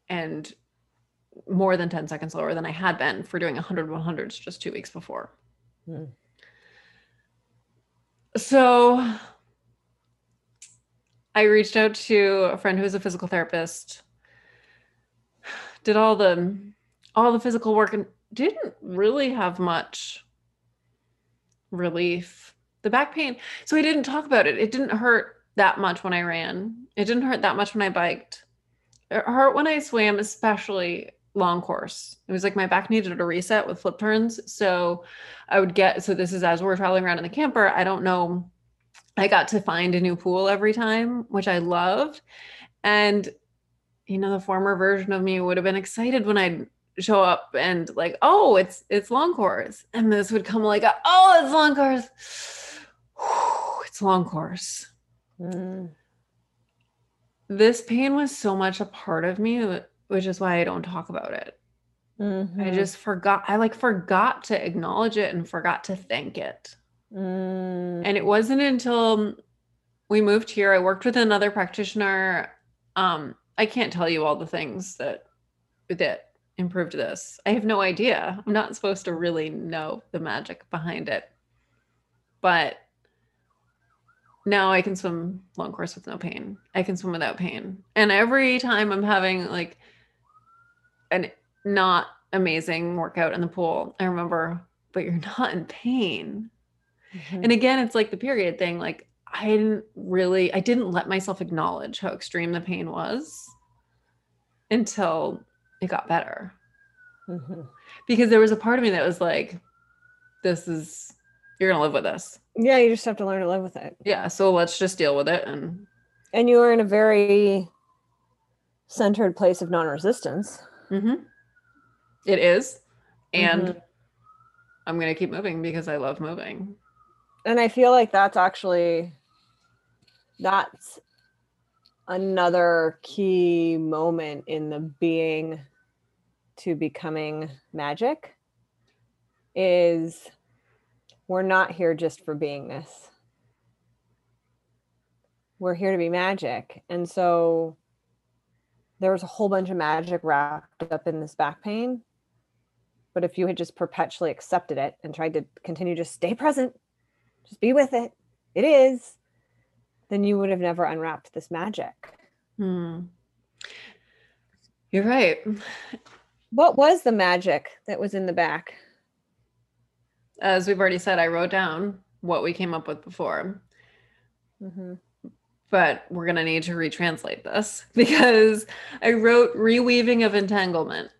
and more than 10 seconds lower than I had been for doing 100 100s just two weeks before. Mm. So I reached out to a friend who is a physical therapist, did all the all the physical work and didn't really have much relief. The back pain. So I didn't talk about it. It didn't hurt that much when I ran. It didn't hurt that much when I biked. It hurt when I swam, especially long course. It was like my back needed a reset with flip turns. So I would get, so this is as we're traveling around in the camper. I don't know. I got to find a new pool every time, which I loved. And, you know, the former version of me would have been excited when I'd show up and like, oh, it's, it's long course. And this would come like, oh, it's long course. it's long course. Mm. This pain was so much a part of me which is why I don't talk about it. Mm-hmm. I just forgot, I like forgot to acknowledge it and forgot to thank it. Mm. And it wasn't until we moved here, I worked with another practitioner. Um, I can't tell you all the things that that improved this. I have no idea. I'm not supposed to really know the magic behind it. But now I can swim long course with no pain. I can swim without pain. And every time I'm having like an not amazing workout in the pool. I remember, but you're not in pain. Mm-hmm. And again, it's like the period thing. Like I didn't really, I didn't let myself acknowledge how extreme the pain was until it got better. Mm-hmm. Because there was a part of me that was like, this is, you're going to live with this. Yeah, you just have to learn to live with it. Yeah. So let's just deal with it. And, and you were in a very centered place of non resistance. Mm-hmm. It is. And mm-hmm. I'm going to keep moving because I love moving. And I feel like that's actually that's another key moment in the being to becoming magic is we're not here just for beingness. We're here to be magic. And so there was a whole bunch of magic wrapped up in this back pain. But if you had just perpetually accepted it and tried to continue to stay present, just be with it, it is, then you would have never unwrapped this magic. Hmm. You're right. What was the magic that was in the back? As we've already said, I wrote down what we came up with before. Mm-hmm but we're going to need to retranslate this because I wrote reweaving of entanglement.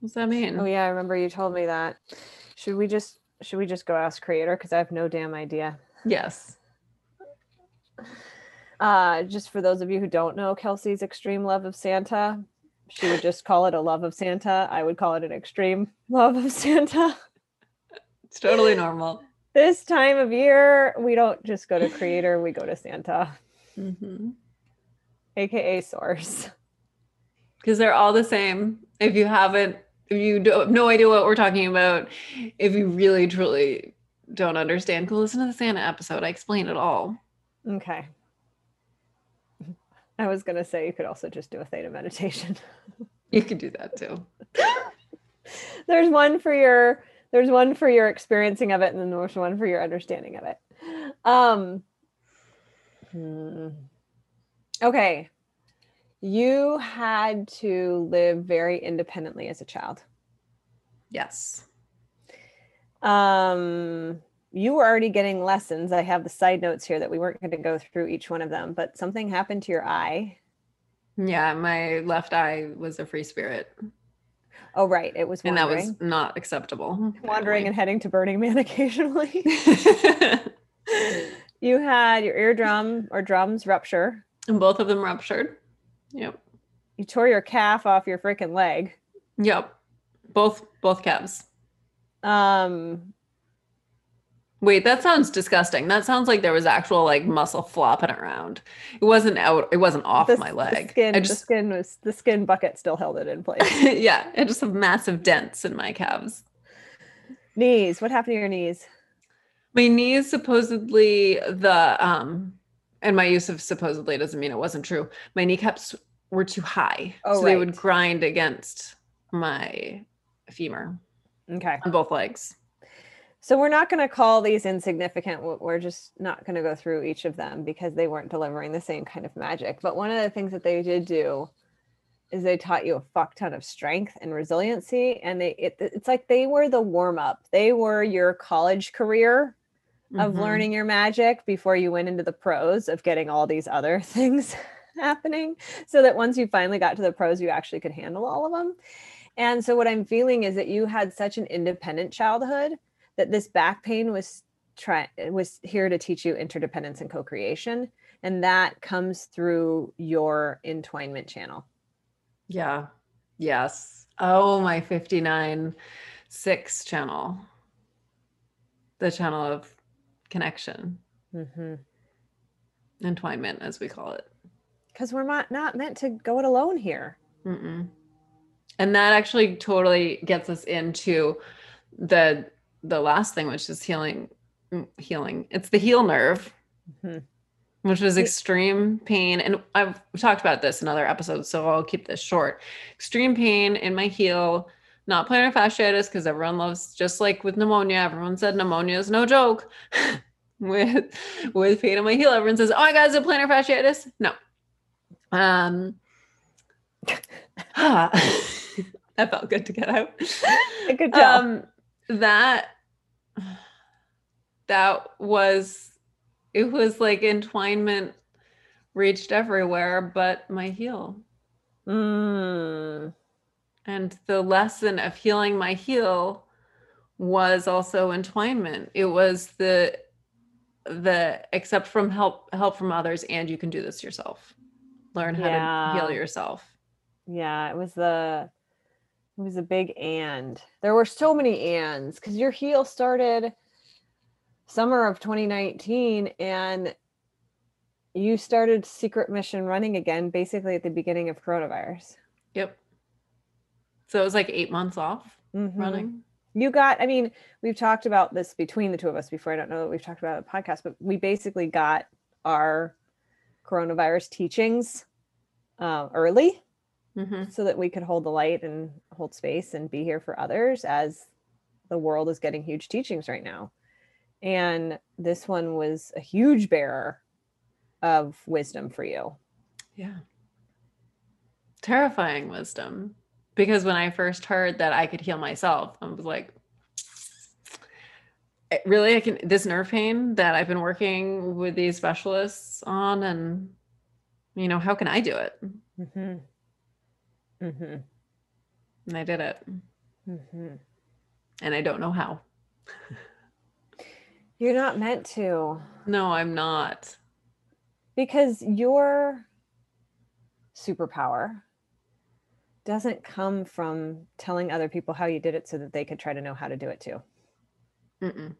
What's that mean? Oh yeah, I remember you told me that. Should we just should we just go ask creator because I have no damn idea. Yes. Uh just for those of you who don't know Kelsey's extreme love of Santa, she would just call it a love of Santa. I would call it an extreme love of Santa. It's totally normal this time of year, we don't just go to creator, we go to Santa, mm-hmm. aka source. Because they're all the same. If you haven't, if you don't have no idea what we're talking about, if you really truly don't understand, go listen to the Santa episode. I explain it all. Okay. I was gonna say you could also just do a theta meditation. you could do that too. There's one for your there's one for your experiencing of it and then there's one for your understanding of it. Um hmm. okay. You had to live very independently as a child. Yes. Um you were already getting lessons. I have the side notes here that we weren't going to go through each one of them but something happened to your eye. Yeah my left eye was a free spirit Oh, right. It was and that was not acceptable. wandering and heading to Burning Man occasionally. you had your eardrum or drums rupture. and both of them ruptured. Yep. You tore your calf off your freaking leg. Yep. Both both calves. Um, Wait, that sounds disgusting. That sounds like there was actual like muscle flopping around. It wasn't out. It wasn't off the, my the leg. skin, I the skin was the skin bucket still held it in place. yeah, I just have massive dents in my calves. knees. What happened to your knees? My knees supposedly the um and my use of supposedly doesn't mean it wasn't true. My kneecaps were too high. Oh, so they would grind against my femur Okay. on both legs. So we're not going to call these insignificant. We're just not going to go through each of them because they weren't delivering the same kind of magic. But one of the things that they did do is they taught you a fuck ton of strength and resiliency, and they it, it's like they were the warm up. They were your college career of Mhm. learning your magic before you went into the pros of getting all these other things happening so that once you finally got to the pros you actually could handle all of them and so what i'm feeling is that you had such an independent childhood that this back pain was try was here to teach you interdependence and co-creation and that comes through your entwinement channel Yeah. Yes. Oh, my 59 6 channel. The channel of connection, mm-hmm. entwinement, as we call it. because we're not not meant to go it alone here Mm-mm. And that actually totally gets us into the the last thing, which is healing. mm, Healing. It's the heel nerve, Mhm. which was extreme pain. And I've talked about this in other episodes, so I'll keep this short. Extreme pain in my heel, not plantar fasciitis, because everyone loves, just like with pneumonia, everyone said pneumonia is no joke. with with pain in my heel, everyone says, "Oh my God, is it plantar fasciitis?" No. Um. that felt good to get out. good job Um, that that was it was like entwinement reached everywhere but my heel. Mm. And the lesson of healing my heel was also entwinement. It was the the accept from help help from others and you can do this yourself. Learn how to heal yourself. Yeah, it was the it was a big and. There were so many ands because your heel started summer of 2019 and you started secret mission running again basically at the beginning of coronavirus. Yep. So it was like 8 months off Mhm. running. You got, I mean, we've talked about this between the two of us before. I don't know that we've talked about it on the podcast, but we basically got our coronavirus teachings uh, early Mhm. so that we could hold the light and hold space and be here for others as the world is getting huge teachings right now. And this one was a huge bearer of wisdom for you. Yeah. Terrifying wisdom. Because when I first heard that I could heal myself, I was like, "Eh, really? I can, this nerve pain that I've been working with these specialists on, and, you know, how can I do it? Mm-hmm. Mm-hmm. And I did it. Mm-hmm. And I don't know how. You're not meant to No, I'm not. because your superpower doesn't come from telling other people how you did it so that they could try to know how to do it too. Mm-mm.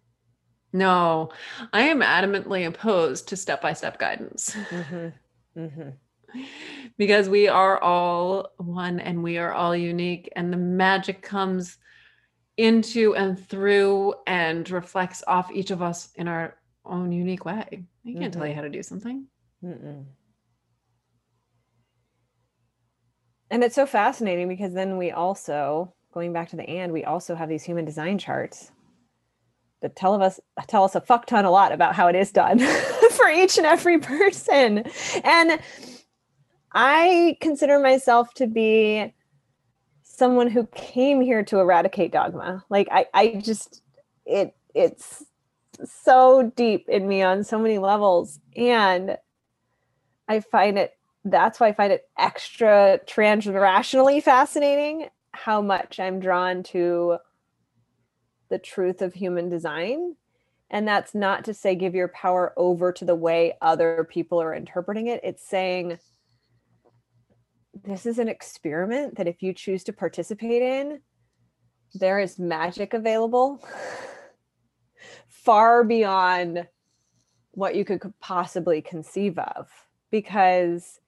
No, I am adamantly opposed to step by step guidance. Mm-hmm. Mm-hmm. because we are all one and we are all unique and the magic comes into and through and reflects off each of us in our own unique way i can't tell you mm-hmm. how to do something Mm-mm. And it's so fascinating because then we also, going back to the and, we also have these human design charts that tell of us tell us a fuck ton a lot about how it is done for each and every person. And I consider myself to be someone who came here to eradicate dogma. Like I, I just it it's so deep in me on so many levels. And I find it that's why I find it extra transrationally fascinating how much I'm drawn to the truth of human design. And that's not to say give your power over to the way other people are interpreting it. It's saying this is an experiment that if you choose to participate in, there is magic available far beyond what you could possibly conceive of. Because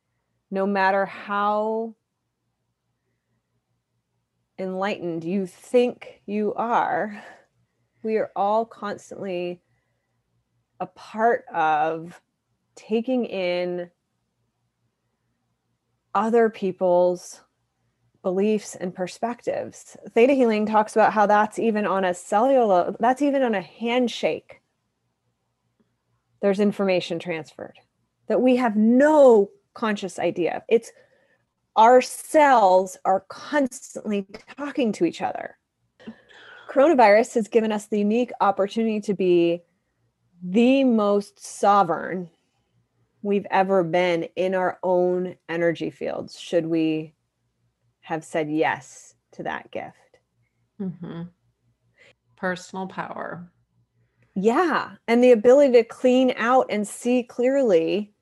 no matter how enlightened you think you are, we are all constantly a part of taking in other people's beliefs and perspectives. Theta healing talks about how that's even on a cellular, that's even on a handshake. There's information transferred that we have no conscious idea. It's our cells are constantly talking to each other. Coronavirus has given us the unique opportunity to be the most sovereign we've ever been in our own energy fields, should we have said yes to that gift. Mm-hmm. Personal power. Yeah. And the ability to clean out and see clearly.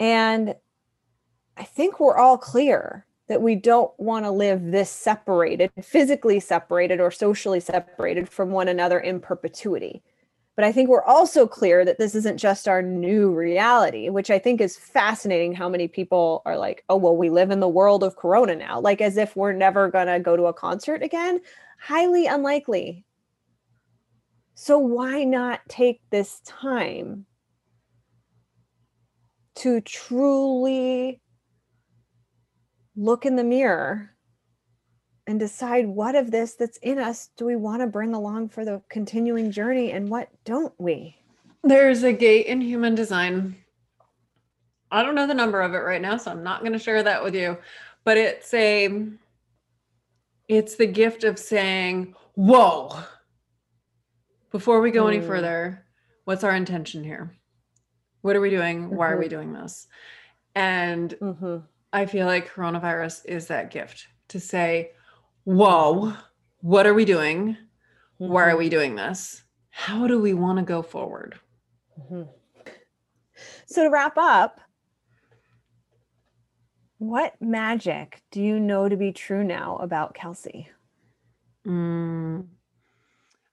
And I think we're all clear that we don't want to live this separated, physically separated or socially separated from one another in perpetuity. But I think we're also clear that this isn't just our new reality, which I think is fascinating how many people are like, oh, well, we live in the world of Corona now, like as if we're never going to go to a concert again. Highly unlikely. So why not take this time to truly look in the mirror and decide what of this that's in us do we want to bring along for the continuing journey and what don't we? There's a gate in human design. I don't know the number of it right now, so I'm not going to share that with you, but it's a it's the gift of saying, "Whoa." Before we go mm. any further, what's our intention here? What are we doing? Why mm-hmm. are we mm-hmm. doing this? And mm-hmm. I feel like coronavirus is that gift to say, whoa, what are we doing? Why are mm-hmm. we doing this? How do we want to go forward? Mm-hmm. So, to wrap up, what magic do you know to be true now about Kelsey? Mm.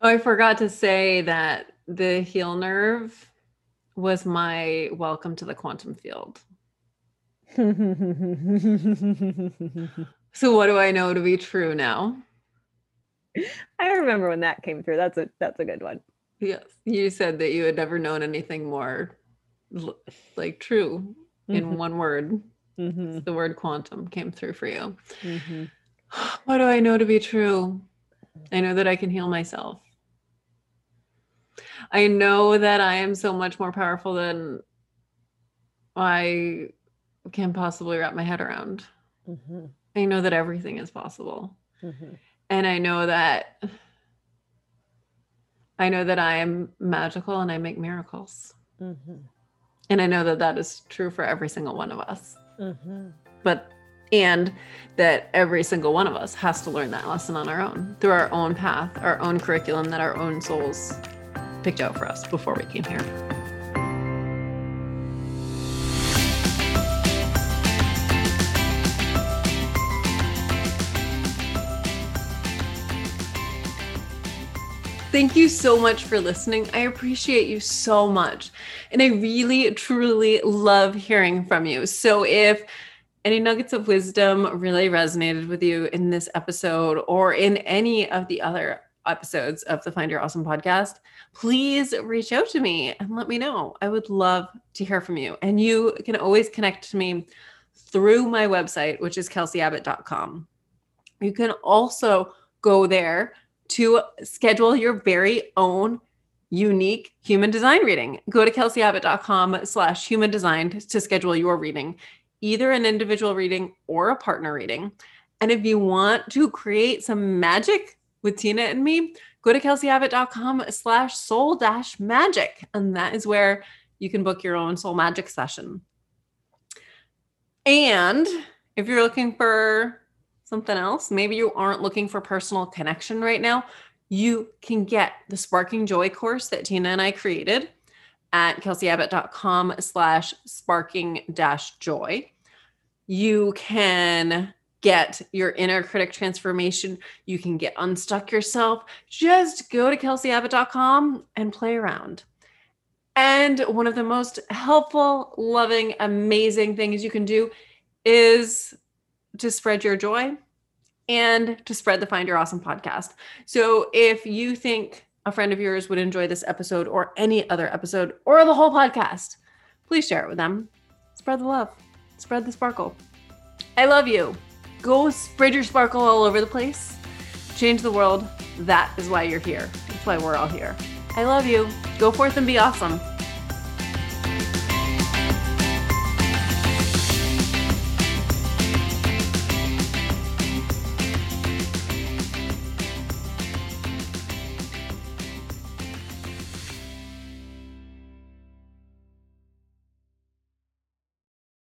Oh, I forgot to say that the heel nerve was my welcome to the quantum field. So what do I know to be true now? I remember when that came through. That's a that's a good one. Yes. You said that you had never known anything more like true mm-hmm. in one word. Mm-hmm. The word quantum came through for you. Mm-hmm. What do I know to be true? I know that I can heal myself. I know that I am so much more powerful than I can possibly wrap my head around. I know that everything is possible. Mm-hmm. And I know that I know that I am magical and I make miracles. Mm-hmm. And I know that that is true for every single one of us. Mm-hmm. But and that every single one of us has to learn that lesson on our own through our own path, our own curriculum that our own souls picked out for us before we came here. Thank you so much for listening. I appreciate you so much. And I really, truly love hearing from you. So if any nuggets of wisdom really resonated with you in this episode or in any of the other episodes of the Find Your Awesome podcast, please reach out to me and let me know. I would love to hear from you. And you can always connect to me through my website, which is kelseyabbott.com. You can also go there to schedule your very own unique human design reading. Go to kelseyabbott.com slash human design to schedule your reading, either an individual reading or a partner reading. And if you want to create some magic with Tina and me, go to kelseyabbott.com slash soul dash magic. And that is where you can book your own soul magic session. And if you're looking for something else. Maybe you aren't looking for personal connection right now. You can get the Sparking Joy course that Tina and I created at kelseyabbott.com slash sparking dash joy. You can get your inner critic transformation. You can get unstuck yourself. Just go to kelseyabbott.com and play around. And one of the most helpful, loving, amazing things you can do is to spread your joy and to spread the Find Your Awesome podcast. So if you think a friend of yours would enjoy this episode or any other episode or the whole podcast, please share it with them. Spread the love, spread the sparkle. I love you. Go spread your sparkle all over the place. Change the world. That is why you're here. That's why we're all here. I love you. Go forth and be awesome.